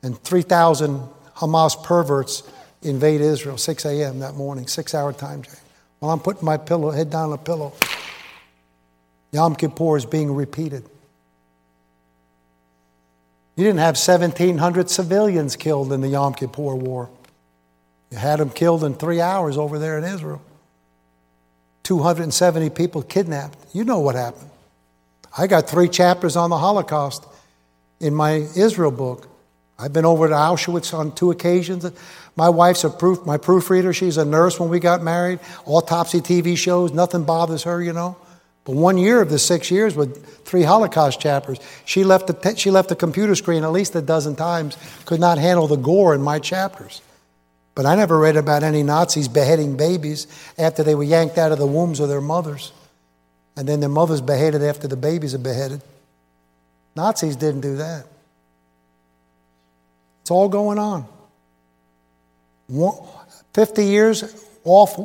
and 3,000 Hamas perverts invade Israel, 6 a.m. that morning, six hour time change. While I'm putting my pillow, head down on the pillow, Yom Kippur is being repeated. You didn't have 1,700 civilians killed in the Yom Kippur War. You had them killed in three hours over there in Israel. 270 people kidnapped. You know what happened. I got three chapters on the Holocaust in my Israel book. I've been over to Auschwitz on two occasions. My wife's a proof, my proofreader. She's a nurse when we got married. Autopsy TV shows, nothing bothers her, you know. But one year of the six years with three Holocaust chapters, she left the, she left the computer screen at least a dozen times, could not handle the gore in my chapters. But I never read about any Nazis beheading babies after they were yanked out of the wombs of their mothers and then their mothers beheaded after the babies are beheaded. Nazis didn't do that. It's all going on. 50 years off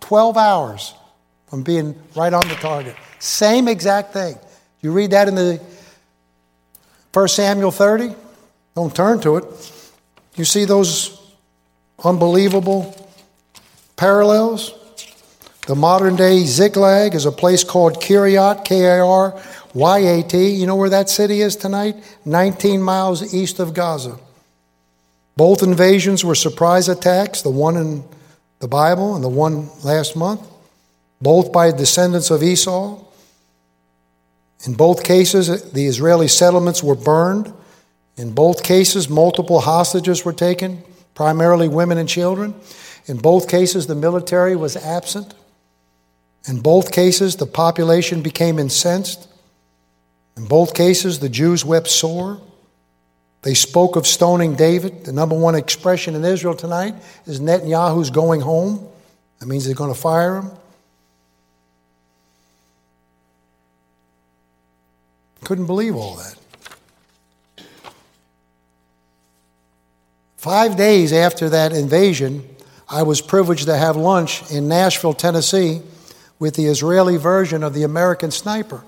12 hours from being right on the target. Same exact thing. You read that in the 1 Samuel 30? Don't turn to it. You see those unbelievable parallels? The modern day Ziklag is a place called Kiryat, K A R Y A T. You know where that city is tonight? 19 miles east of Gaza. Both invasions were surprise attacks, the one in the Bible and the one last month, both by descendants of Esau. In both cases, the Israeli settlements were burned. In both cases, multiple hostages were taken, primarily women and children. In both cases, the military was absent. In both cases, the population became incensed. In both cases, the Jews wept sore. They spoke of stoning David. The number one expression in Israel tonight is Netanyahu's going home. That means they're going to fire him. Couldn't believe all that. Five days after that invasion, I was privileged to have lunch in Nashville, Tennessee with the Israeli version of the American Sniper.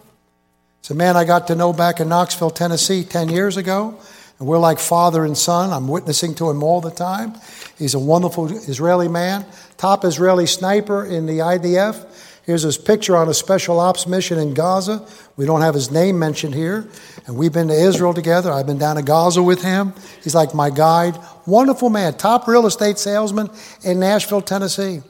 It's a man I got to know back in Knoxville, Tennessee 10 years ago. And we're like father and son. I'm witnessing to him all the time. He's a wonderful Israeli man, top Israeli sniper in the IDF. Here's his picture on a special ops mission in Gaza. We don't have his name mentioned here. And we've been to Israel together. I've been down to Gaza with him. He's like my guide. Wonderful man, top real estate salesman in Nashville, Tennessee.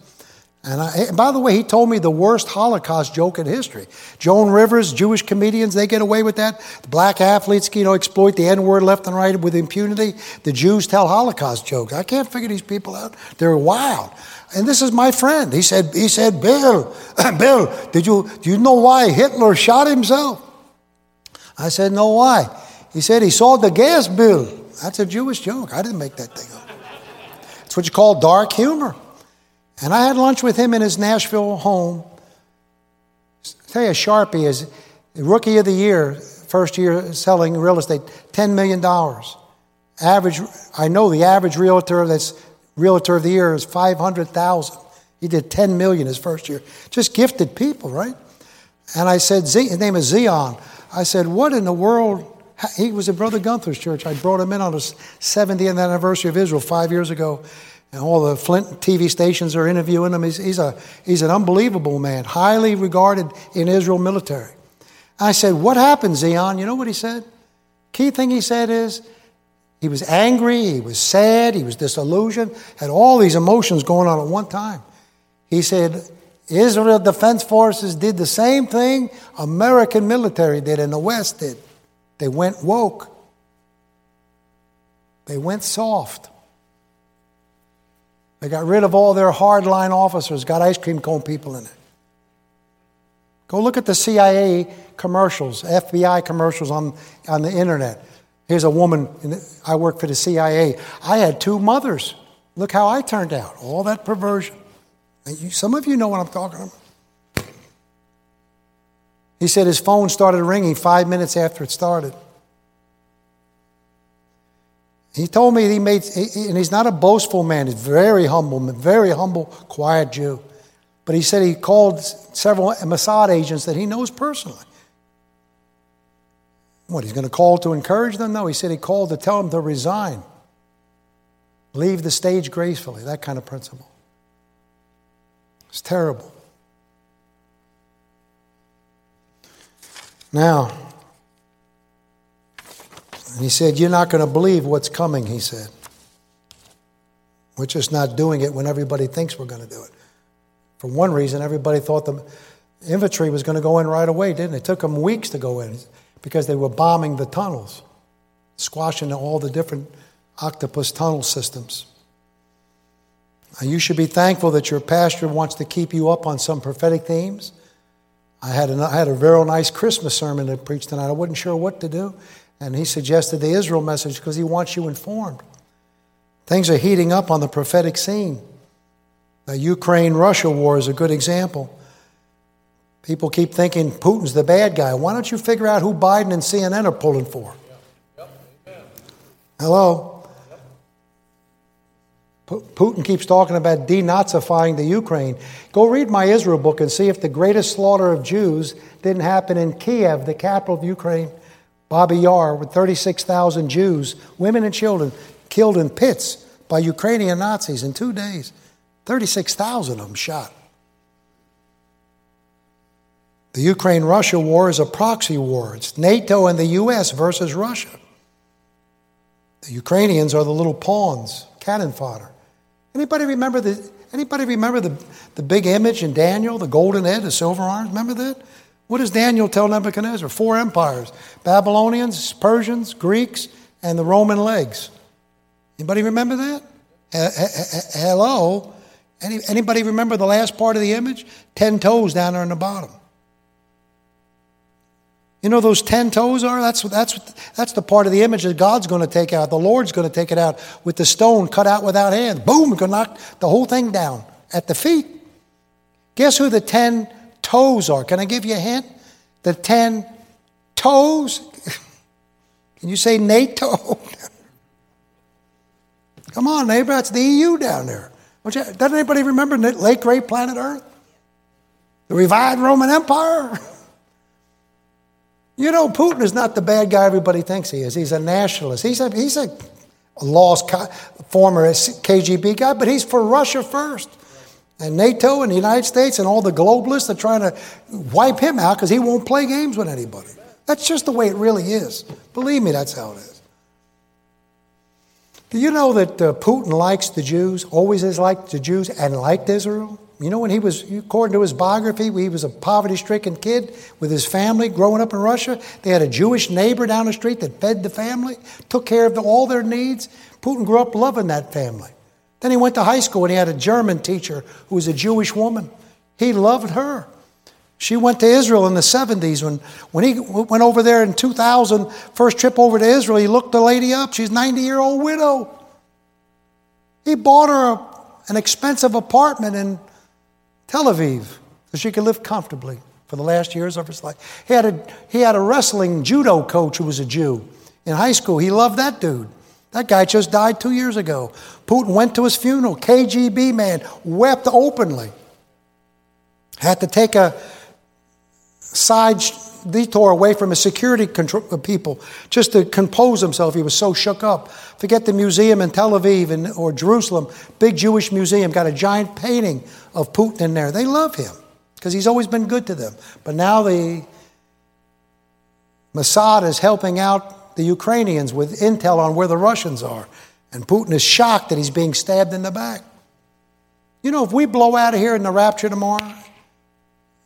And, I, and by the way, he told me the worst Holocaust joke in history. Joan Rivers, Jewish comedians, they get away with that. The black athletes, you know, exploit the N word left and right with impunity. The Jews tell Holocaust jokes. I can't figure these people out. They're wild. And this is my friend. He said, he said, Bill, Bill, did you, do you know why Hitler shot himself? I said, no, why? He said he saw the gas bill. That's a Jewish joke. I didn't make that thing up. It's what you call dark humor. And I had lunch with him in his Nashville home. I'll tell you, Sharpie is rookie of the year, first year selling real estate, $10 million. Average, I know the average realtor that's realtor of the year is 500,000. He did 10 million his first year. Just gifted people, right? And I said, his name is Zion. I said, what in the world? He was at Brother Gunther's church. I brought him in on his 70th anniversary of Israel five years ago. And all the Flint TV stations are interviewing him. He's, he's, a, he's an unbelievable man, highly regarded in Israel military. I said, What happened, Zion? You know what he said? Key thing he said is he was angry, he was sad, he was disillusioned, had all these emotions going on at one time. He said, Israel Defense Forces did the same thing American military did and the West did. They went woke. They went soft. They got rid of all their hardline officers, got ice cream cone people in it. Go look at the CIA commercials, FBI commercials on, on the internet. Here's a woman, I work for the CIA. I had two mothers. Look how I turned out. All that perversion. You, some of you know what I'm talking about. He said his phone started ringing five minutes after it started. He told me he made, and he's not a boastful man, he's very humble, very humble, quiet Jew. But he said he called several Mossad agents that he knows personally. What, he's going to call to encourage them? No, he said he called to tell them to resign, leave the stage gracefully, that kind of principle. It's terrible. Now, and he said, You're not going to believe what's coming, he said. We're just not doing it when everybody thinks we're going to do it. For one reason, everybody thought the infantry was going to go in right away, didn't it? It took them weeks to go in because they were bombing the tunnels, squashing all the different octopus tunnel systems. Now, you should be thankful that your pastor wants to keep you up on some prophetic themes. I had, had a very nice Christmas sermon to preach tonight. I wasn't sure what to do, and he suggested the Israel message because he wants you informed. Things are heating up on the prophetic scene. The Ukraine Russia war is a good example. People keep thinking Putin's the bad guy. Why don't you figure out who Biden and CNN are pulling for? Hello? Putin keeps talking about denazifying the Ukraine. Go read my Israel book and see if the greatest slaughter of Jews didn't happen in Kiev, the capital of Ukraine, Babi Yar, with 36,000 Jews, women and children, killed in pits by Ukrainian Nazis in two days. 36,000 of them shot. The Ukraine Russia war is a proxy war. It's NATO and the U.S. versus Russia. The Ukrainians are the little pawns, cannon fodder. Anybody remember the, anybody remember the, the big image in Daniel, the golden head, the silver arms? Remember that? What does Daniel tell Nebuchadnezzar? Four empires Babylonians, Persians, Greeks, and the Roman legs. Anybody remember that? Hello? Any, anybody remember the last part of the image? Ten toes down there in the bottom. You know those ten toes are? That's, that's, that's the part of the image that God's going to take out. The Lord's going to take it out with the stone cut out without hands. Boom, going to knock the whole thing down at the feet. Guess who the ten toes are? Can I give you a hint? The ten toes. Can you say NATO? Come on, neighbor, that's the EU down there. Doesn't anybody remember late great planet Earth? The revived Roman Empire? You know, Putin is not the bad guy everybody thinks he is. He's a nationalist. He's a, he's a lost former KGB guy, but he's for Russia first. And NATO and the United States and all the globalists are trying to wipe him out because he won't play games with anybody. That's just the way it really is. Believe me, that's how it is. Do you know that uh, Putin likes the Jews, always has liked the Jews, and liked Israel? You know, when he was, according to his biography, he was a poverty stricken kid with his family growing up in Russia. They had a Jewish neighbor down the street that fed the family, took care of the, all their needs. Putin grew up loving that family. Then he went to high school and he had a German teacher who was a Jewish woman. He loved her. She went to Israel in the 70s. When, when he went over there in 2000, first trip over to Israel, he looked the lady up. She's a 90 year old widow. He bought her a, an expensive apartment in Tel Aviv, so she could live comfortably for the last years of his life. He had a, he had a wrestling judo coach who was a Jew. In high school, he loved that dude. That guy just died two years ago. Putin went to his funeral. KGB man wept openly. Had to take a side detour away from his security control, uh, people just to compose himself. He was so shook up. Forget the museum in Tel Aviv and, or Jerusalem, big Jewish museum, got a giant painting of Putin in there. They love him because he's always been good to them. But now the Mossad is helping out the Ukrainians with intel on where the Russians are. And Putin is shocked that he's being stabbed in the back. You know, if we blow out of here in the rapture tomorrow,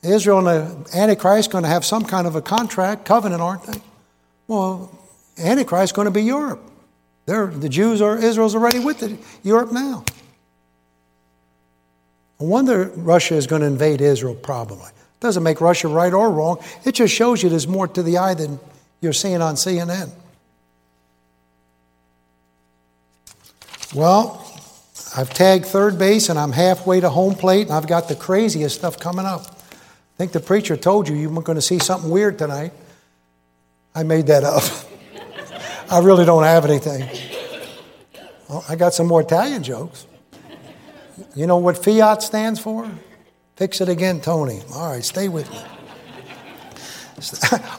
Israel and the Antichrist are going to have some kind of a contract, covenant, aren't they? Well, Antichrist is going to be Europe. They're, the Jews are Israel's already with the, Europe now. No wonder Russia is going to invade Israel, probably. Doesn't make Russia right or wrong. It just shows you there's more to the eye than you're seeing on CNN. Well, I've tagged third base and I'm halfway to home plate and I've got the craziest stuff coming up. I think the preacher told you you were going to see something weird tonight. I made that up. I really don't have anything. Well, I got some more Italian jokes. You know what fiat stands for? Fix it again, Tony. All right, stay with me.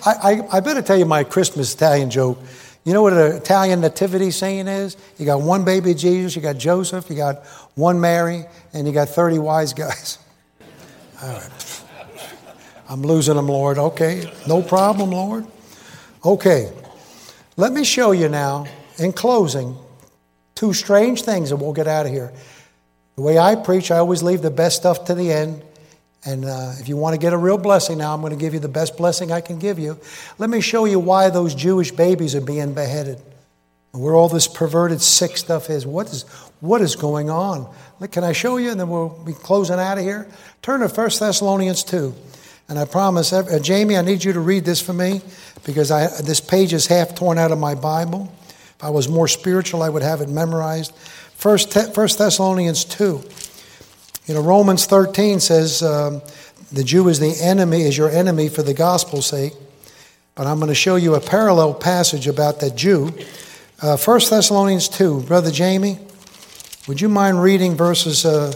I, I, I better tell you my Christmas Italian joke. You know what an Italian nativity saying is? You got one baby Jesus, you got Joseph, you got one Mary, and you got 30 wise guys. All right. I'm losing them, Lord. Okay, no problem, Lord. Okay, let me show you now, in closing, two strange things, and we'll get out of here. The way I preach, I always leave the best stuff to the end. And uh, if you want to get a real blessing now, I'm going to give you the best blessing I can give you. Let me show you why those Jewish babies are being beheaded. And where all this perverted, sick stuff is. What is, what is going on? Can I show you? And then we'll be closing out of here. Turn to 1 Thessalonians 2. And I promise, uh, Jamie, I need you to read this for me because I, this page is half torn out of my Bible. If I was more spiritual, I would have it memorized. First, First Thessalonians 2. You know, Romans 13 says um, the Jew is the enemy, is your enemy for the gospel's sake. But I'm going to show you a parallel passage about that Jew. Uh, 1 Thessalonians 2. Brother Jamie, would you mind reading verses, uh,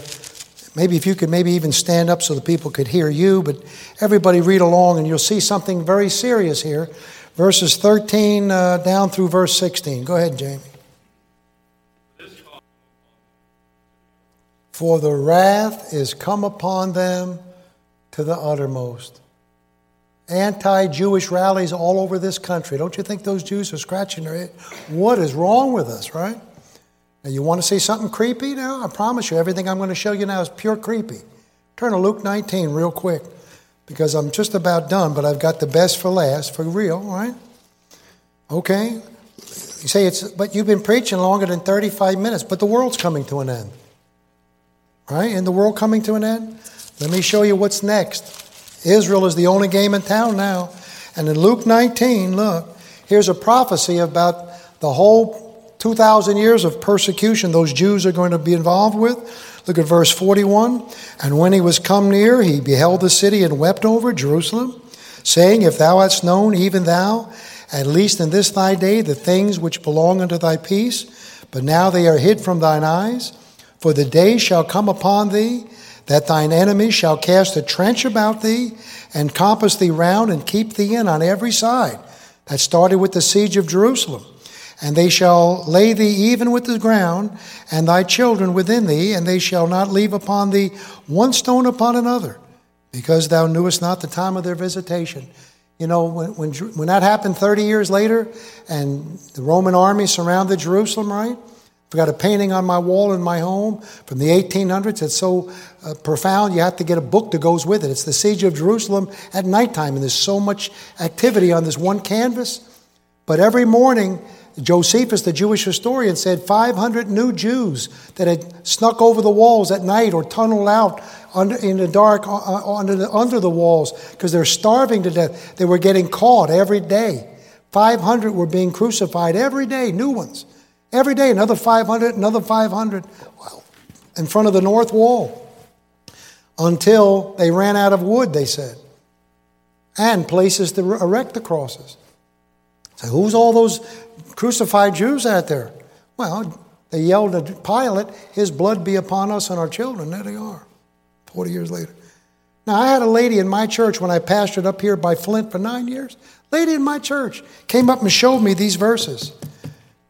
maybe if you could maybe even stand up so the people could hear you, but everybody read along and you'll see something very serious here. Verses 13 uh, down through verse 16. Go ahead, Jamie. For the wrath is come upon them to the uttermost. Anti Jewish rallies all over this country. Don't you think those Jews are scratching their head? What is wrong with us, right? Now, you want to see something creepy now? I promise you, everything I'm going to show you now is pure creepy. Turn to Luke 19 real quick because I'm just about done, but I've got the best for last, for real, right? Okay? You say it's, but you've been preaching longer than 35 minutes, but the world's coming to an end. Right? And the world coming to an end? Let me show you what's next. Israel is the only game in town now. And in Luke 19, look, here's a prophecy about the whole 2,000 years of persecution those Jews are going to be involved with. Look at verse 41. And when he was come near, he beheld the city and wept over Jerusalem, saying, If thou hadst known, even thou, at least in this thy day, the things which belong unto thy peace, but now they are hid from thine eyes. For the day shall come upon thee that thine enemies shall cast a trench about thee and compass thee round and keep thee in on every side. That started with the siege of Jerusalem. And they shall lay thee even with the ground, and thy children within thee, and they shall not leave upon thee one stone upon another, because thou knewest not the time of their visitation. You know, when, when, when that happened 30 years later, and the Roman army surrounded Jerusalem, right? I've got a painting on my wall in my home from the 1800s. It's so uh, profound, you have to get a book that goes with it. It's the Siege of Jerusalem at nighttime, and there's so much activity on this one canvas. But every morning, Josephus, the Jewish historian, said 500 new Jews that had snuck over the walls at night or tunneled out under, in the dark uh, uh, under the, under the walls because they're starving to death. They were getting caught every day. 500 were being crucified every day, new ones. Every day, another 500, another 500 well, in front of the north wall until they ran out of wood, they said, and places to erect the crosses. So, who's all those crucified Jews out there? Well, they yelled at Pilate, His blood be upon us and our children. There they are, 40 years later. Now, I had a lady in my church when I pastored up here by Flint for nine years. Lady in my church came up and showed me these verses.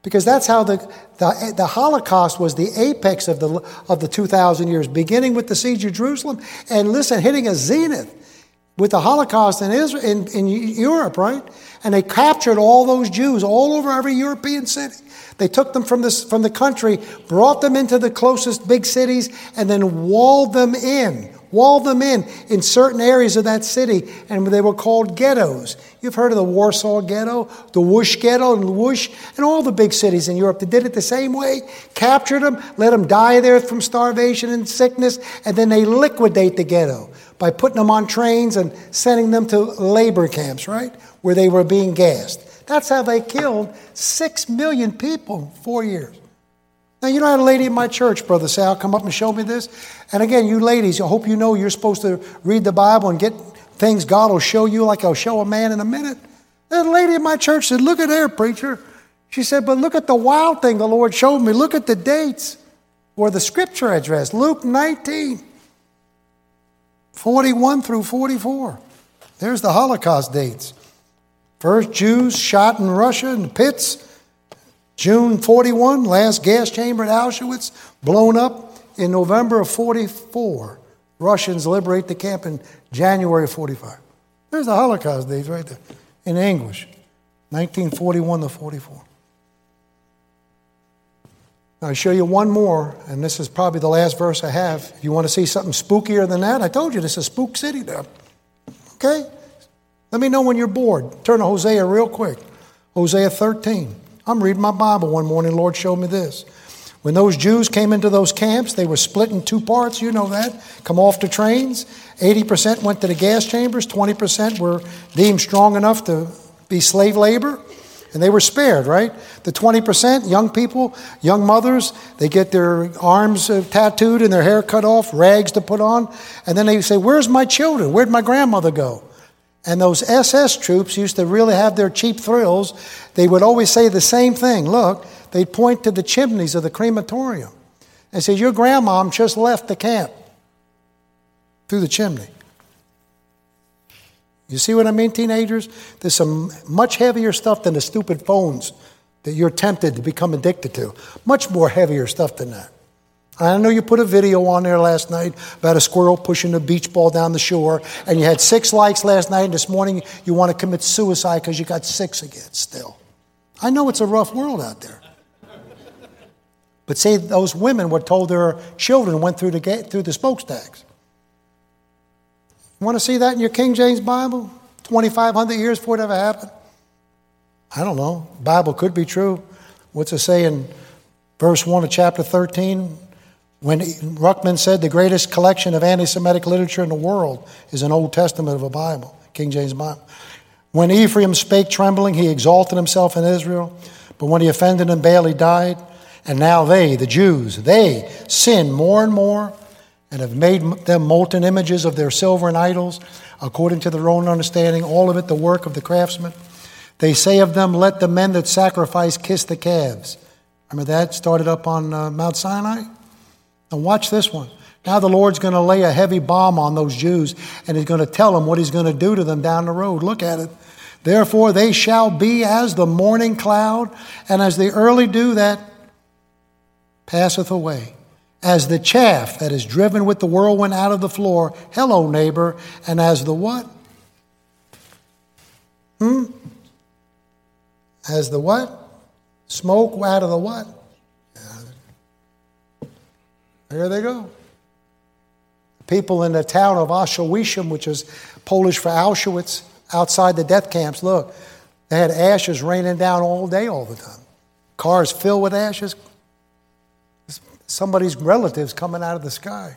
Because that's how the, the, the, Holocaust was the apex of the, of the 2,000 years, beginning with the siege of Jerusalem and listen, hitting a zenith with the Holocaust in, Israel, in, in Europe, right? And they captured all those Jews all over every European city. They took them from, this, from the country, brought them into the closest big cities, and then walled them in walled them in in certain areas of that city, and they were called ghettos. You've heard of the Warsaw Ghetto, the Łódź Ghetto, and Łódź, and all the big cities in Europe. They did it the same way, captured them, let them die there from starvation and sickness, and then they liquidate the ghetto by putting them on trains and sending them to labor camps, right, where they were being gassed. That's how they killed six million people in four years. Now, you know, I had a lady in my church, Brother Sal, come up and show me this. And again, you ladies, I hope you know you're supposed to read the Bible and get things God will show you like I'll show a man in a minute. That lady in my church said, Look at there, preacher. She said, But look at the wild thing the Lord showed me. Look at the dates or the scripture address Luke 19, 41 through 44. There's the Holocaust dates. First, Jews shot in Russia in the pits. June 41, last gas chamber at Auschwitz blown up in November of 44. Russians liberate the camp in January of 45. There's the Holocaust days right there in English, 1941 to 44. I'll show you one more, and this is probably the last verse I have. If you want to see something spookier than that, I told you this is spook city there. Okay? Let me know when you're bored. Turn to Hosea real quick. Hosea 13. I'm reading my Bible one morning, Lord showed me this. When those Jews came into those camps, they were split in two parts, you know that. Come off the trains. 80% went to the gas chambers, 20% were deemed strong enough to be slave labor, and they were spared, right? The 20%, young people, young mothers, they get their arms uh, tattooed and their hair cut off, rags to put on, and then they say, Where's my children? Where'd my grandmother go? And those SS troops used to really have their cheap thrills. They would always say the same thing. Look, they'd point to the chimneys of the crematorium and say, Your grandmom just left the camp through the chimney. You see what I mean, teenagers? There's some much heavier stuff than the stupid phones that you're tempted to become addicted to. Much more heavier stuff than that. I know you put a video on there last night about a squirrel pushing a beach ball down the shore, and you had six likes last night, and this morning you want to commit suicide because you got six again still. I know it's a rough world out there. But say those women were told their children went through the, through the smokestacks. You want to see that in your King James Bible? 2,500 years before it ever happened? I don't know. Bible could be true. What's it say in verse 1 of chapter 13? When Ruckman said the greatest collection of anti Semitic literature in the world is an Old Testament of a Bible, King James Bible. When Ephraim spake trembling, he exalted himself in Israel. But when he offended in Baal, he died. And now they, the Jews, they sin more and more and have made them molten images of their silver and idols, according to their own understanding, all of it the work of the craftsman. They say of them, Let the men that sacrifice kiss the calves. Remember that? Started up on uh, Mount Sinai? Now, watch this one. Now, the Lord's going to lay a heavy bomb on those Jews, and He's going to tell them what He's going to do to them down the road. Look at it. Therefore, they shall be as the morning cloud, and as the early dew that passeth away, as the chaff that is driven with the whirlwind out of the floor. Hello, neighbor. And as the what? Hmm? As the what? Smoke out of the what? There they go. People in the town of Oświęcim, which is Polish for Auschwitz, outside the death camps, look, they had ashes raining down all day, all the time. Cars filled with ashes. Somebody's relatives coming out of the sky.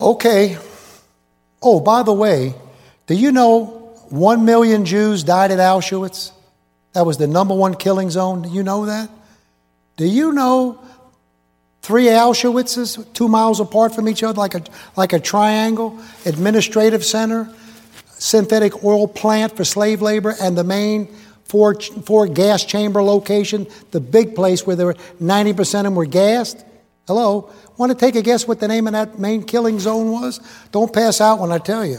Okay. Oh, by the way, do you know one million Jews died at Auschwitz? That was the number one killing zone. Do you know that? Do you know three Auschwitzes, two miles apart from each other, like a, like a triangle, administrative center, synthetic oil plant for slave labor, and the main four, four gas chamber location, the big place where there were 90% of them were gassed? Hello? Want to take a guess what the name of that main killing zone was? Don't pass out when I tell you.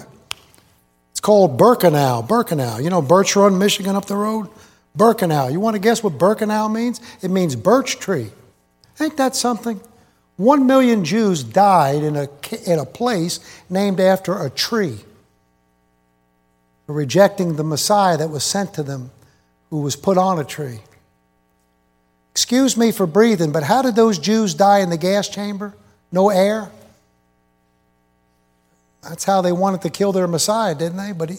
It's called Birkenau. Birkenau. You know Birch Run, Michigan, up the road? Birkenau. You want to guess what Birkenau means? It means birch tree. Ain't that something? One million Jews died in a, in a place named after a tree rejecting the Messiah that was sent to them, who was put on a tree. Excuse me for breathing, but how did those Jews die in the gas chamber? No air? That's how they wanted to kill their Messiah, didn't they? But he,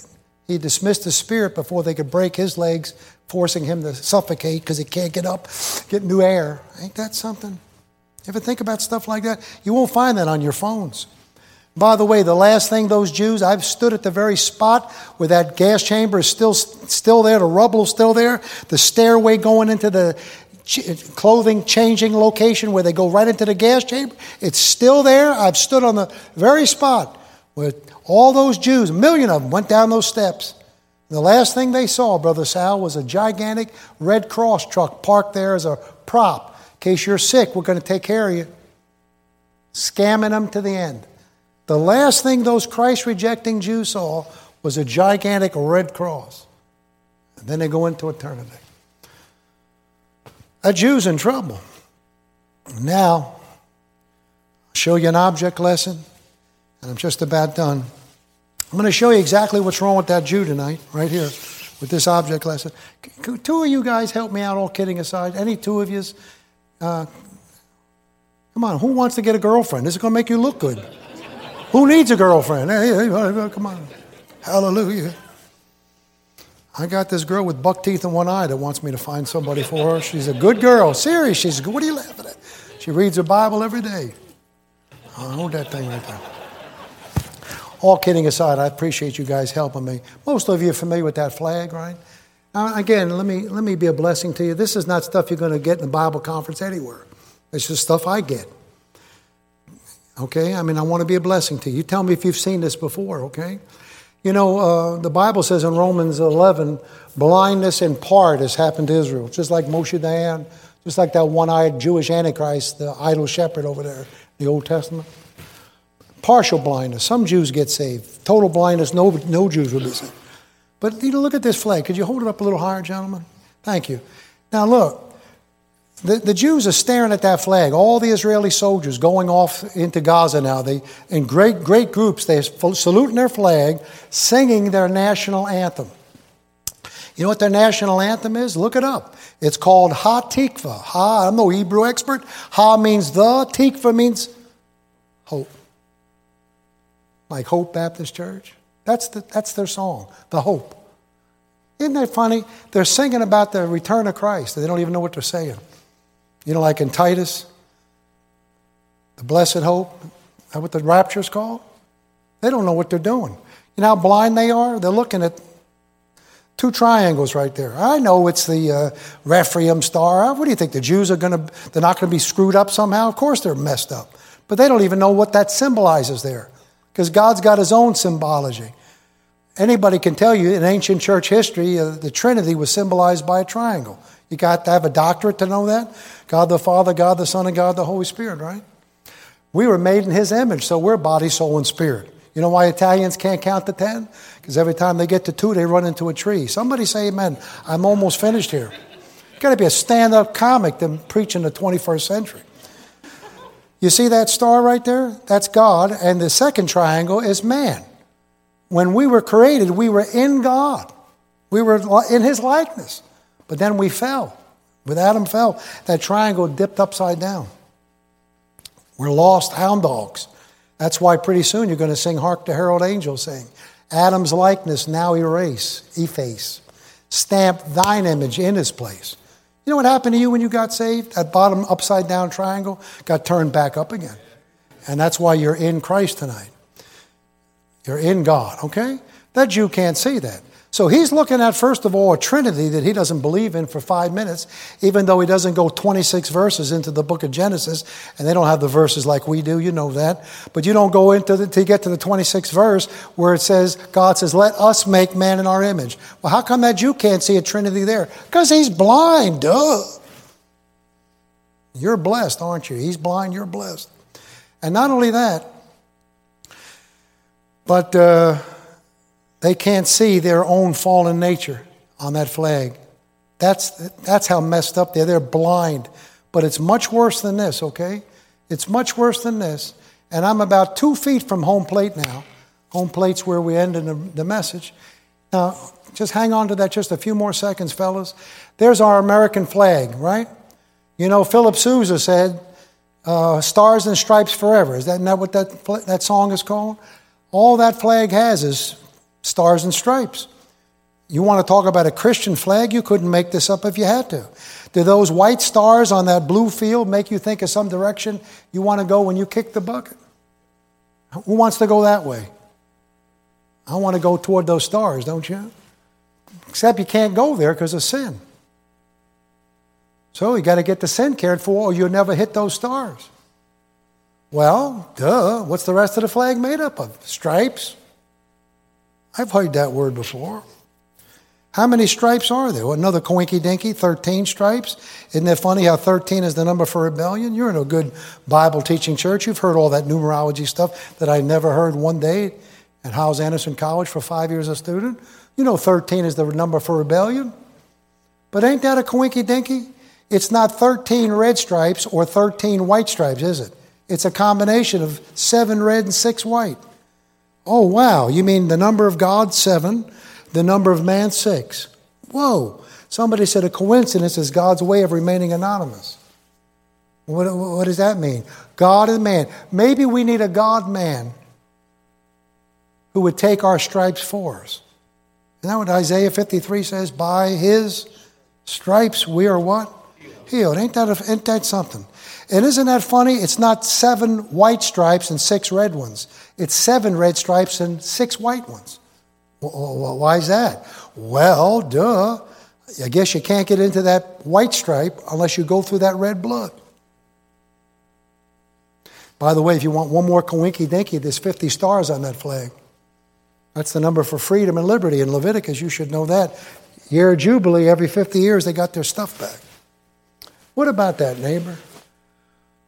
he dismissed the spirit before they could break his legs, forcing him to suffocate because he can't get up, get new air. Ain't that something? You ever think about stuff like that? You won't find that on your phones. By the way, the last thing those Jews, I've stood at the very spot where that gas chamber is still, still there, the rubble is still there, the stairway going into the clothing changing location where they go right into the gas chamber. It's still there. I've stood on the very spot where all those Jews, a million of them, went down those steps. The last thing they saw, Brother Sal, was a gigantic Red Cross truck parked there as a prop. In case you're sick, we're going to take care of you. Scamming them to the end. The last thing those Christ rejecting Jews saw was a gigantic Red Cross. And then they go into eternity. That Jew's in trouble. Now, I'll show you an object lesson, and I'm just about done. I'm going to show you exactly what's wrong with that Jew tonight, right here, with this object lesson. Two of you guys help me out, all kidding aside. Any two of you? Uh, come on, who wants to get a girlfriend? This is going to make you look good. who needs a girlfriend? Hey, hey, come on. Hallelujah. I got this girl with buck teeth and one eye that wants me to find somebody for her. She's a good girl. Serious. She's good. What are you laughing at? She reads her Bible every day. Oh, hold that thing right there. All kidding aside, I appreciate you guys helping me. Most of you are familiar with that flag, right? Now, again, let me, let me be a blessing to you. This is not stuff you're going to get in a Bible conference anywhere. It's just stuff I get. Okay? I mean, I want to be a blessing to you. You tell me if you've seen this before, okay? You know, uh, the Bible says in Romans 11, blindness in part has happened to Israel, just like Moshe Dayan, just like that one eyed Jewish Antichrist, the idol shepherd over there the Old Testament. Partial blindness. Some Jews get saved. Total blindness, no, no Jews will be saved. But you know, look at this flag. Could you hold it up a little higher, gentlemen? Thank you. Now, look, the, the Jews are staring at that flag. All the Israeli soldiers going off into Gaza now. They, in great, great groups, they're saluting their flag, singing their national anthem. You know what their national anthem is? Look it up. It's called Ha Tikva. Ha, I'm no Hebrew expert. Ha means the, Tikva means hope. Like Hope Baptist Church. That's, the, that's their song, the hope. Isn't that funny? They're singing about the return of Christ. and They don't even know what they're saying. You know, like in Titus, the blessed hope, that what the rapture is called? They don't know what they're doing. You know how blind they are? They're looking at two triangles right there. I know it's the uh, Remphan star. What do you think? The Jews are going to, they're not going to be screwed up somehow? Of course they're messed up. But they don't even know what that symbolizes there because God's got his own symbology. Anybody can tell you in ancient church history, uh, the Trinity was symbolized by a triangle. You got to have a doctorate to know that. God the Father, God the Son, and God the Holy Spirit, right? We were made in His image, so we're body, soul, and spirit. You know why Italians can't count to 10? Because every time they get to two, they run into a tree. Somebody say amen. I'm almost finished here. Got to be a stand up comic to preach in the 21st century. You see that star right there? That's God. And the second triangle is man. When we were created, we were in God, we were in His likeness. But then we fell. With Adam fell, that triangle dipped upside down. We're lost hound dogs. That's why pretty soon you're going to sing Hark the Herald Angels sing. Adam's likeness now erase, efface. Stamp thine image in his place. You know what happened to you when you got saved? That bottom upside down triangle got turned back up again. And that's why you're in Christ tonight. You're in God, okay? That Jew can't see that. So he's looking at, first of all, a Trinity that he doesn't believe in for five minutes, even though he doesn't go 26 verses into the book of Genesis, and they don't have the verses like we do, you know that. But you don't go into the, to get to the 26th verse where it says, God says, let us make man in our image. Well, how come that you can't see a Trinity there? Because he's blind, duh. You're blessed, aren't you? He's blind, you're blessed. And not only that, but uh, they can't see their own fallen nature on that flag. That's, that's how messed up they are. They're blind. But it's much worse than this, okay? It's much worse than this. And I'm about two feet from home plate now. Home plate's where we end in the, the message. Now, just hang on to that just a few more seconds, fellas. There's our American flag, right? You know, Philip Sousa said, uh, Stars and Stripes Forever. Is that not what that, that song is called? All that flag has is stars and stripes. You want to talk about a Christian flag? You couldn't make this up if you had to. Do those white stars on that blue field make you think of some direction you want to go when you kick the bucket? Who wants to go that way? I want to go toward those stars, don't you? Except you can't go there because of sin. So you got to get the sin cared for, or you'll never hit those stars. Well, duh. What's the rest of the flag made up of? Stripes. I've heard that word before. How many stripes are there? Well, another coinky dinky, 13 stripes. Isn't it funny how 13 is the number for rebellion? You're in a good Bible teaching church. You've heard all that numerology stuff that I never heard one day at Hyles Anderson College for five years as a student. You know 13 is the number for rebellion. But ain't that a coinky dinky? It's not 13 red stripes or 13 white stripes, is it? It's a combination of seven red and six white. Oh, wow. You mean the number of God, seven, the number of man, six. Whoa. Somebody said a coincidence is God's way of remaining anonymous. What, what does that mean? God and man. Maybe we need a God man who would take our stripes for us. Isn't that what Isaiah 53 says? By his stripes we are what? Healed. Ain't that, a, ain't that something? And isn't that funny? It's not seven white stripes and six red ones. It's seven red stripes and six white ones. Why is that? Well, duh. I guess you can't get into that white stripe unless you go through that red blood. By the way, if you want one more coinky dinky, there's 50 stars on that flag. That's the number for freedom and liberty. In Leviticus, you should know that. Year of Jubilee, every 50 years, they got their stuff back. What about that, neighbor?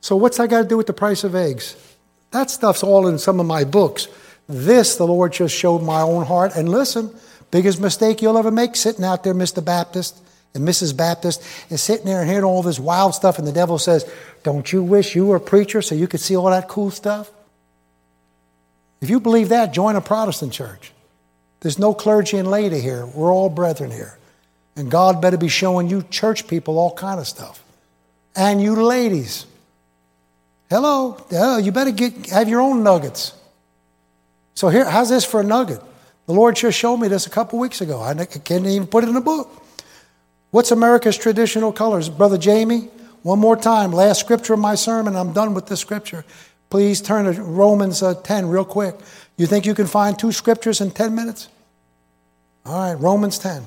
So, what's that got to do with the price of eggs? That stuff's all in some of my books. This, the Lord just showed my own heart. And listen, biggest mistake you'll ever make sitting out there, Mr. Baptist and Mrs. Baptist, is sitting there and hearing all this wild stuff, and the devil says, Don't you wish you were a preacher so you could see all that cool stuff? If you believe that, join a Protestant church. There's no clergy and laity here. We're all brethren here. And God better be showing you church people all kind of stuff. And you ladies. Hello, oh, you better get have your own nuggets. So here, how's this for a nugget? The Lord just showed me this a couple weeks ago. I can't even put it in a book. What's America's traditional colors? Brother Jamie, one more time. Last scripture of my sermon. I'm done with this scripture. Please turn to Romans uh, 10 real quick. You think you can find two scriptures in 10 minutes? All right, Romans 10.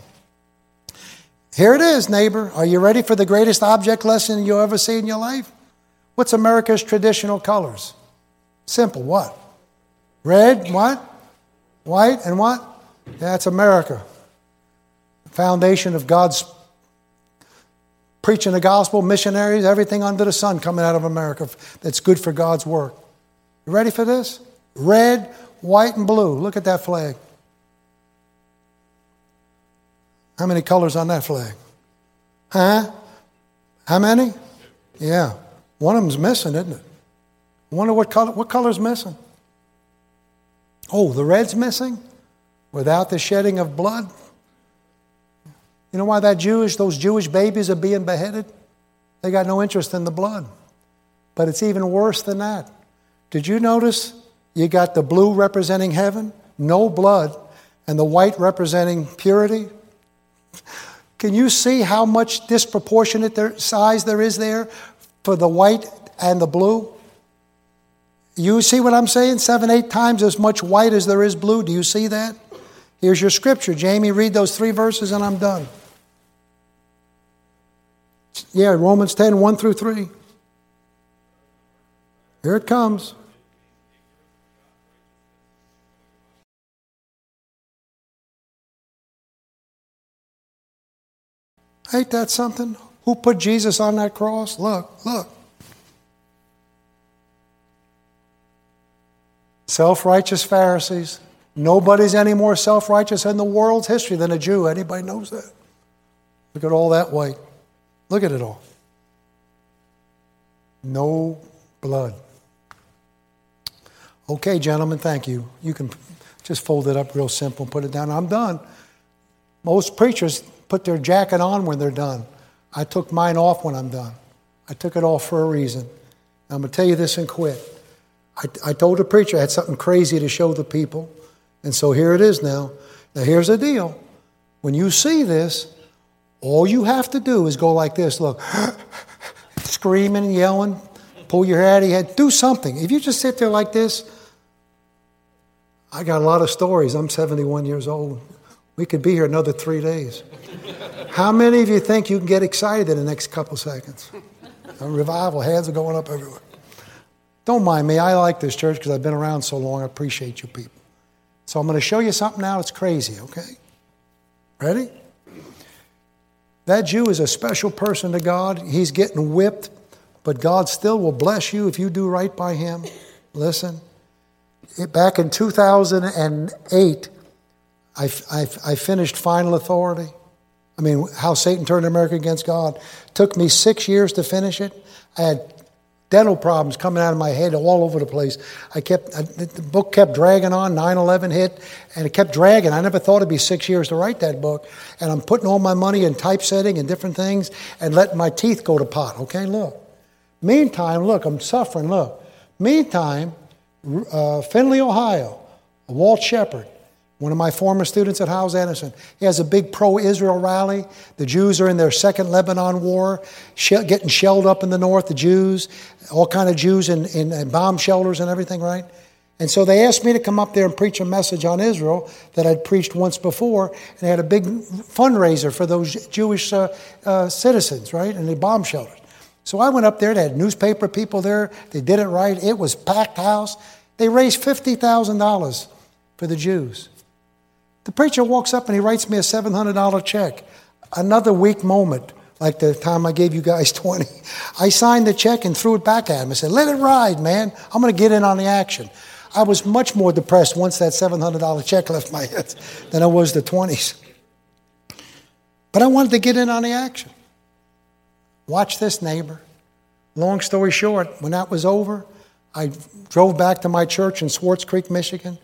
Here it is, neighbor. Are you ready for the greatest object lesson you'll ever see in your life? What's America's traditional colors? Simple. What? Red, what? White, and what? That's America. Foundation of God's preaching the gospel, missionaries, everything under the sun coming out of America that's good for God's work. You ready for this? Red, white, and blue. Look at that flag. How many colors on that flag? Huh? How many? Yeah. One of them's missing, isn't it? I wonder what color what color's missing? Oh, the red's missing? Without the shedding of blood? You know why that Jewish, those Jewish babies are being beheaded? They got no interest in the blood. But it's even worse than that. Did you notice you got the blue representing heaven, no blood, and the white representing purity? Can you see how much disproportionate there, size there is there for the white and the blue? You see what I'm saying? Seven, eight times as much white as there is blue. Do you see that? Here's your scripture. Jamie, read those three verses and I'm done. Yeah, Romans 10, 1 through 3. Here it comes. Ain't that something? Who put Jesus on that cross? Look, look. Self righteous Pharisees. Nobody's any more self righteous in the world's history than a Jew. Anybody knows that? Look at all that white. Look at it all. No blood. Okay, gentlemen, thank you. You can just fold it up real simple and put it down. I'm done. Most preachers put their jacket on when they're done. I took mine off when I'm done. I took it off for a reason. I'm going to tell you this and quit. I, I told the preacher I had something crazy to show the people. And so here it is now. Now, here's the deal. When you see this, all you have to do is go like this look, screaming and yelling, pull your hair out of your head, do something. If you just sit there like this, I got a lot of stories. I'm 71 years old. We could be here another three days. How many of you think you can get excited in the next couple seconds? A revival, hands are going up everywhere. Don't mind me. I like this church because I've been around so long. I appreciate you people. So I'm going to show you something now that's crazy, okay? Ready? That Jew is a special person to God. He's getting whipped, but God still will bless you if you do right by him. Listen, back in 2008, I, I, I finished Final Authority. I mean, how Satan turned America against God. Took me six years to finish it. I had dental problems coming out of my head all over the place. I kept I, the book kept dragging on. 9/11 hit, and it kept dragging. I never thought it'd be six years to write that book. And I'm putting all my money in typesetting and different things, and letting my teeth go to pot. Okay, look. Meantime, look, I'm suffering. Look. Meantime, uh, Findlay, Ohio, Walt Shepard, one of my former students at Hyles Anderson. He has a big pro Israel rally. The Jews are in their second Lebanon war, getting shelled up in the north, the Jews, all kind of Jews in, in, in bomb shelters and everything, right? And so they asked me to come up there and preach a message on Israel that I'd preached once before. And they had a big fundraiser for those Jewish uh, uh, citizens, right, in the bomb shelters. So I went up there. They had newspaper people there. They did it right. It was packed house. They raised $50,000 for the Jews. The preacher walks up and he writes me a $700 check. Another weak moment, like the time I gave you guys 20. I signed the check and threw it back at him. I said, Let it ride, man. I'm going to get in on the action. I was much more depressed once that $700 check left my head than I was the 20s. But I wanted to get in on the action. Watch this, neighbor. Long story short, when that was over, I drove back to my church in Swartz Creek, Michigan.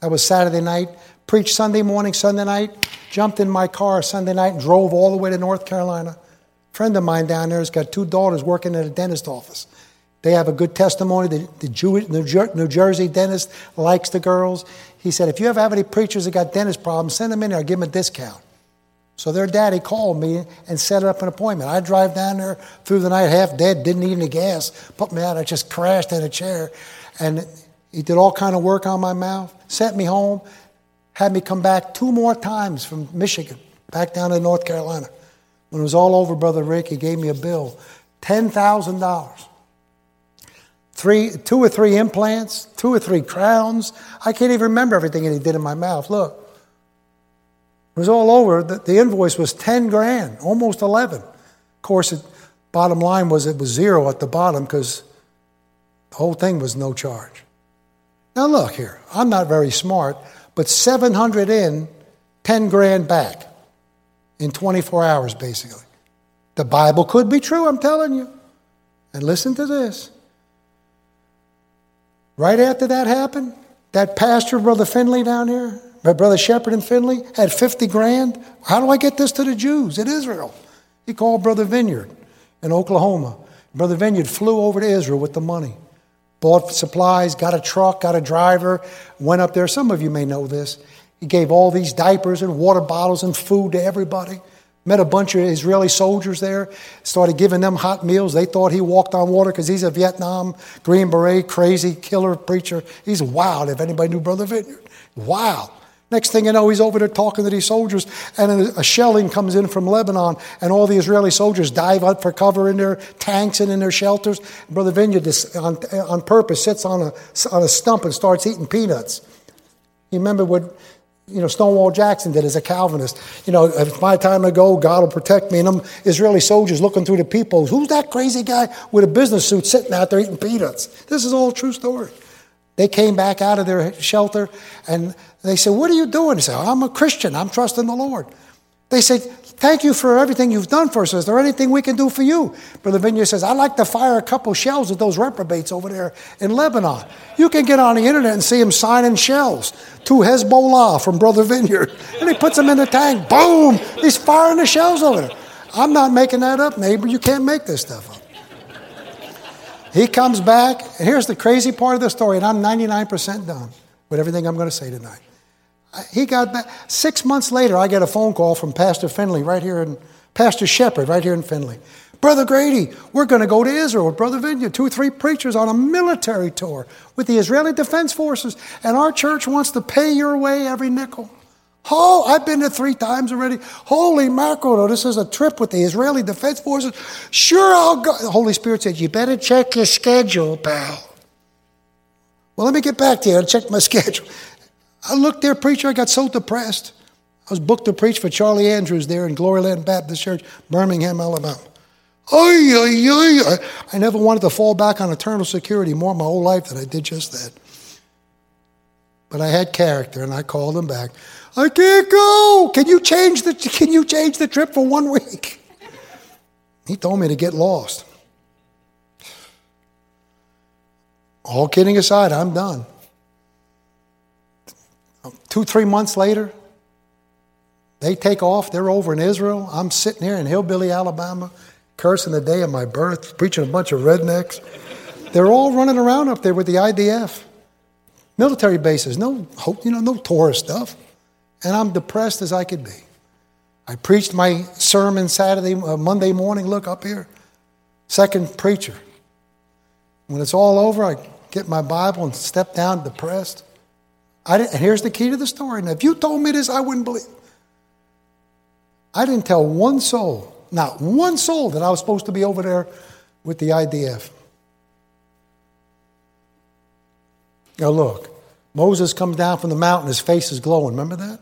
That was Saturday night preached Sunday morning, Sunday night, jumped in my car Sunday night and drove all the way to North Carolina. A friend of mine down there has got two daughters working at a dentist office. They have a good testimony. The, the Jewish, New Jersey dentist likes the girls. He said, if you ever have any preachers that got dentist problems, send them in there. I'll give them a discount. So their daddy called me and set up an appointment. I drive down there through the night half dead, didn't need any gas, put me out. I just crashed in a chair. And he did all kind of work on my mouth, sent me home, had me come back two more times from Michigan, back down to North Carolina. When it was all over, Brother Rick, he gave me a bill $10,000. Three, two or three implants, two or three crowns. I can't even remember everything that he did in my mouth. Look. It was all over. The, the invoice was 10 grand, almost 11. Of course, it, bottom line was it was zero at the bottom because the whole thing was no charge. Now, look here. I'm not very smart, but 700 in, 10 grand back in 24 hours, basically. The Bible could be true, I'm telling you. And listen to this. Right after that happened, that pastor, Brother Finley down here, my Brother Shepard and Findlay, had 50 grand. How do I get this to the Jews in Israel? He called Brother Vineyard in Oklahoma. Brother Vineyard flew over to Israel with the money bought supplies, got a truck, got a driver, went up there. Some of you may know this. He gave all these diapers and water bottles and food to everybody. Met a bunch of Israeli soldiers there, started giving them hot meals. They thought he walked on water because he's a Vietnam Green Beret, crazy killer preacher. He's wild, if anybody knew Brother Vineyard. Wild. Next thing you know, he's over there talking to these soldiers, and a shelling comes in from Lebanon, and all the Israeli soldiers dive out for cover in their tanks and in their shelters. Brother Vineyard, on, on purpose, sits on a, on a stump and starts eating peanuts. You remember what you know, Stonewall Jackson did as a Calvinist. You know, if it's my time to go, God will protect me. And them Israeli soldiers looking through the peepholes. Who's that crazy guy with a business suit sitting out there eating peanuts? This is all true story. They came back out of their shelter and they said, What are you doing? He said, I'm a Christian. I'm trusting the Lord. They said, Thank you for everything you've done for us. Is there anything we can do for you? Brother Vineyard says, I'd like to fire a couple shells at those reprobates over there in Lebanon. You can get on the internet and see him signing shells to Hezbollah from Brother Vineyard. And he puts them in the tank. Boom! He's firing the shells over there. I'm not making that up, neighbor. You can't make this stuff up. He comes back, and here's the crazy part of the story, and I'm 99% done with everything I'm going to say tonight. He got back. Six months later, I get a phone call from Pastor Finley right here in, Pastor Shepard right here in Findlay. Brother Grady, we're going to go to Israel with Brother Vineyard, two or three preachers on a military tour with the Israeli Defense Forces, and our church wants to pay your way every nickel. Oh, I've been there three times already. Holy mackerel, this is a trip with the Israeli Defense Forces. Sure, I'll go. The Holy Spirit said, You better check your schedule, pal. Well, let me get back you and check my schedule. I looked there, preacher, I got so depressed. I was booked to preach for Charlie Andrews there in Gloryland Baptist Church, Birmingham, Alabama. Oy, oy, oy. I never wanted to fall back on eternal security more my whole life than I did just then. But I had character and I called him back. I can't go. Can you change the can you change the trip for one week? He told me to get lost. All kidding aside, I'm done. Two, three months later, they take off. They're over in Israel. I'm sitting here in Hillbilly, Alabama, cursing the day of my birth, preaching a bunch of rednecks. They're all running around up there with the IDF, military bases, no, hope, you know, no tourist stuff. And I'm depressed as I could be. I preached my sermon Saturday, uh, Monday morning. Look up here, second preacher. When it's all over, I get my Bible and step down depressed. I didn't, and here's the key to the story. Now, if you told me this, I wouldn't believe. I didn't tell one soul, not one soul, that I was supposed to be over there with the IDF. Now, look, Moses comes down from the mountain, his face is glowing. Remember that?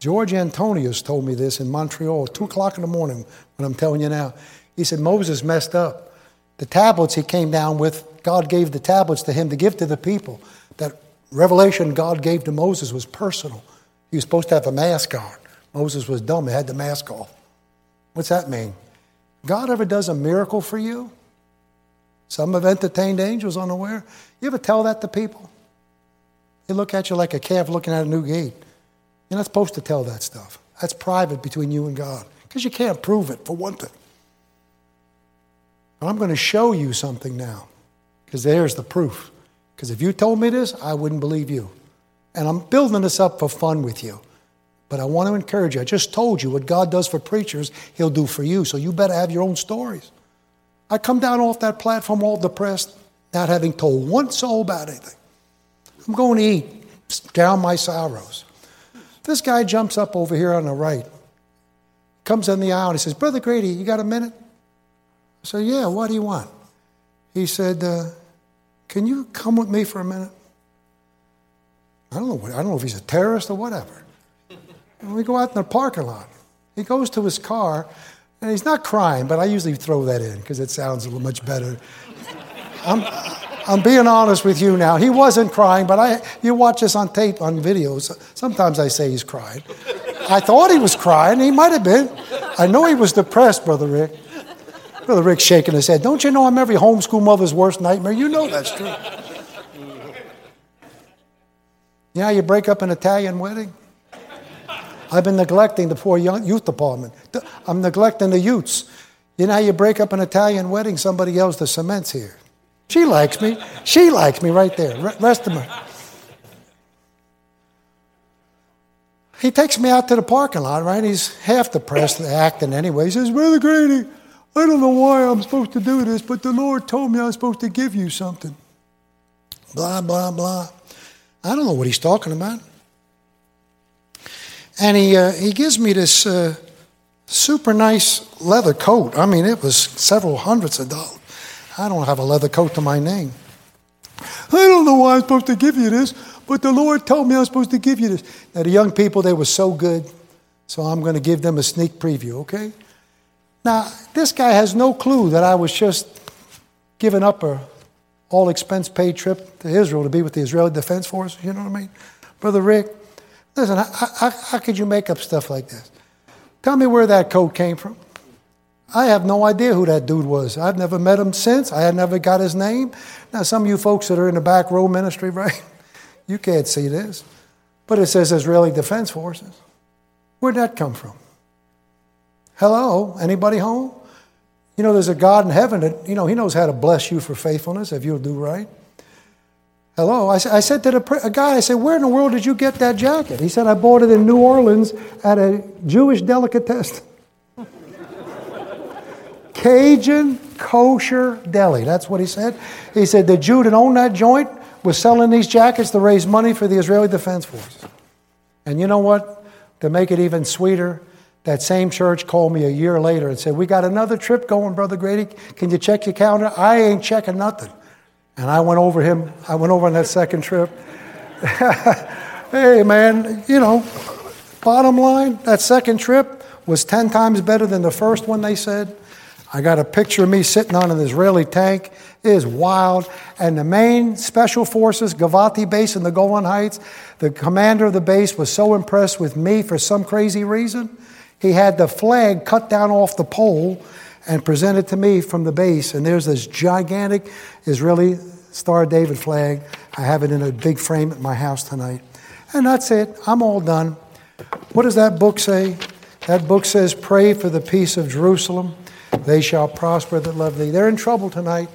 George Antonius told me this in Montreal, 2 o'clock in the morning, when I'm telling you now. He said, Moses messed up. The tablets he came down with, God gave the tablets to him to give to the people. That revelation God gave to Moses was personal. He was supposed to have a mask on. Moses was dumb, he had the mask off. What's that mean? God ever does a miracle for you? Some have entertained angels unaware. You ever tell that to people? They look at you like a calf looking at a new gate. You're not supposed to tell that stuff. That's private between you and God because you can't prove it, for one thing. But I'm going to show you something now because there's the proof. Because if you told me this, I wouldn't believe you. And I'm building this up for fun with you. But I want to encourage you. I just told you what God does for preachers, He'll do for you. So you better have your own stories. I come down off that platform all depressed, not having told one soul about anything. I'm going to eat, down my sorrows. This guy jumps up over here on the right, comes in the aisle, and he says, Brother Grady, you got a minute? I said, Yeah, what do you want? He said, uh, can you come with me for a minute? I don't know. I don't know if he's a terrorist or whatever. And we go out in the parking lot. He goes to his car, and he's not crying, but I usually throw that in because it sounds a little much better. I'm, I'm being honest with you now. He wasn't crying, but I, you watch this on tape, on videos. Sometimes I say he's crying. I thought he was crying. He might have been. I know he was depressed, Brother Rick. Brother Rick shaking his head. Don't you know I'm every homeschool mother's worst nightmare? You know that's true. Know you break up an Italian wedding? I've been neglecting the poor youth department. I'm neglecting the youths. You know you break up an Italian wedding? Somebody else, the cement's here. She likes me. She likes me right there. Rest of me. He takes me out to the parking lot, right? He's half depressed, acting anyway. He says, Brother Grady, I don't know why I'm supposed to do this, but the Lord told me I was supposed to give you something. Blah, blah, blah. I don't know what he's talking about. And he, uh, he gives me this uh, super nice leather coat. I mean, it was several hundreds of dollars. I don't have a leather coat to my name. I don't know why I'm supposed to give you this, but the Lord told me I'm supposed to give you this. Now, the young people, they were so good, so I'm going to give them a sneak preview, okay? Now, this guy has no clue that I was just giving up a all expense paid trip to Israel to be with the Israeli Defense Force. You know what I mean? Brother Rick, listen, how, how, how could you make up stuff like this? Tell me where that coat came from. I have no idea who that dude was. I've never met him since. I had never got his name. Now, some of you folks that are in the back row ministry, right? You can't see this. But it says Israeli Defense Forces. Where'd that come from? Hello? Anybody home? You know, there's a God in heaven that, you know, He knows how to bless you for faithfulness if you'll do right. Hello? I, I said to the, a guy, I said, where in the world did you get that jacket? He said, I bought it in New Orleans at a Jewish delicatessen. Cajun kosher deli. That's what he said. He said the Jew that owned that joint was selling these jackets to raise money for the Israeli Defense Force. And you know what? To make it even sweeter, that same church called me a year later and said, We got another trip going, Brother Grady. Can you check your calendar? I ain't checking nothing. And I went over him, I went over on that second trip. hey, man, you know, bottom line, that second trip was 10 times better than the first one, they said. I got a picture of me sitting on an Israeli tank. It is wild. And the main special forces, Givati base in the Golan Heights, the commander of the base was so impressed with me for some crazy reason. He had the flag cut down off the pole and presented to me from the base. And there's this gigantic Israeli Star David flag. I have it in a big frame at my house tonight. And that's it. I'm all done. What does that book say? That book says, Pray for the peace of Jerusalem. They shall prosper that love thee. They're in trouble tonight,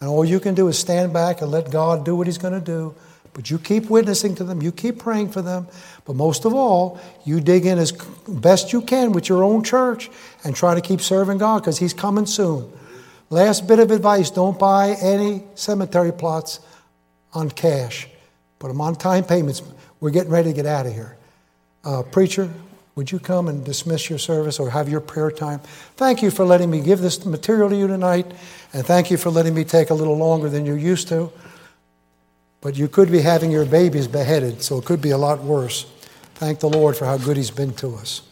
and all you can do is stand back and let God do what He's going to do. But you keep witnessing to them, you keep praying for them, but most of all, you dig in as best you can with your own church and try to keep serving God because He's coming soon. Last bit of advice don't buy any cemetery plots on cash, put them on time payments. We're getting ready to get out of here. Uh, preacher, would you come and dismiss your service or have your prayer time? Thank you for letting me give this material to you tonight, and thank you for letting me take a little longer than you're used to. But you could be having your babies beheaded, so it could be a lot worse. Thank the Lord for how good He's been to us.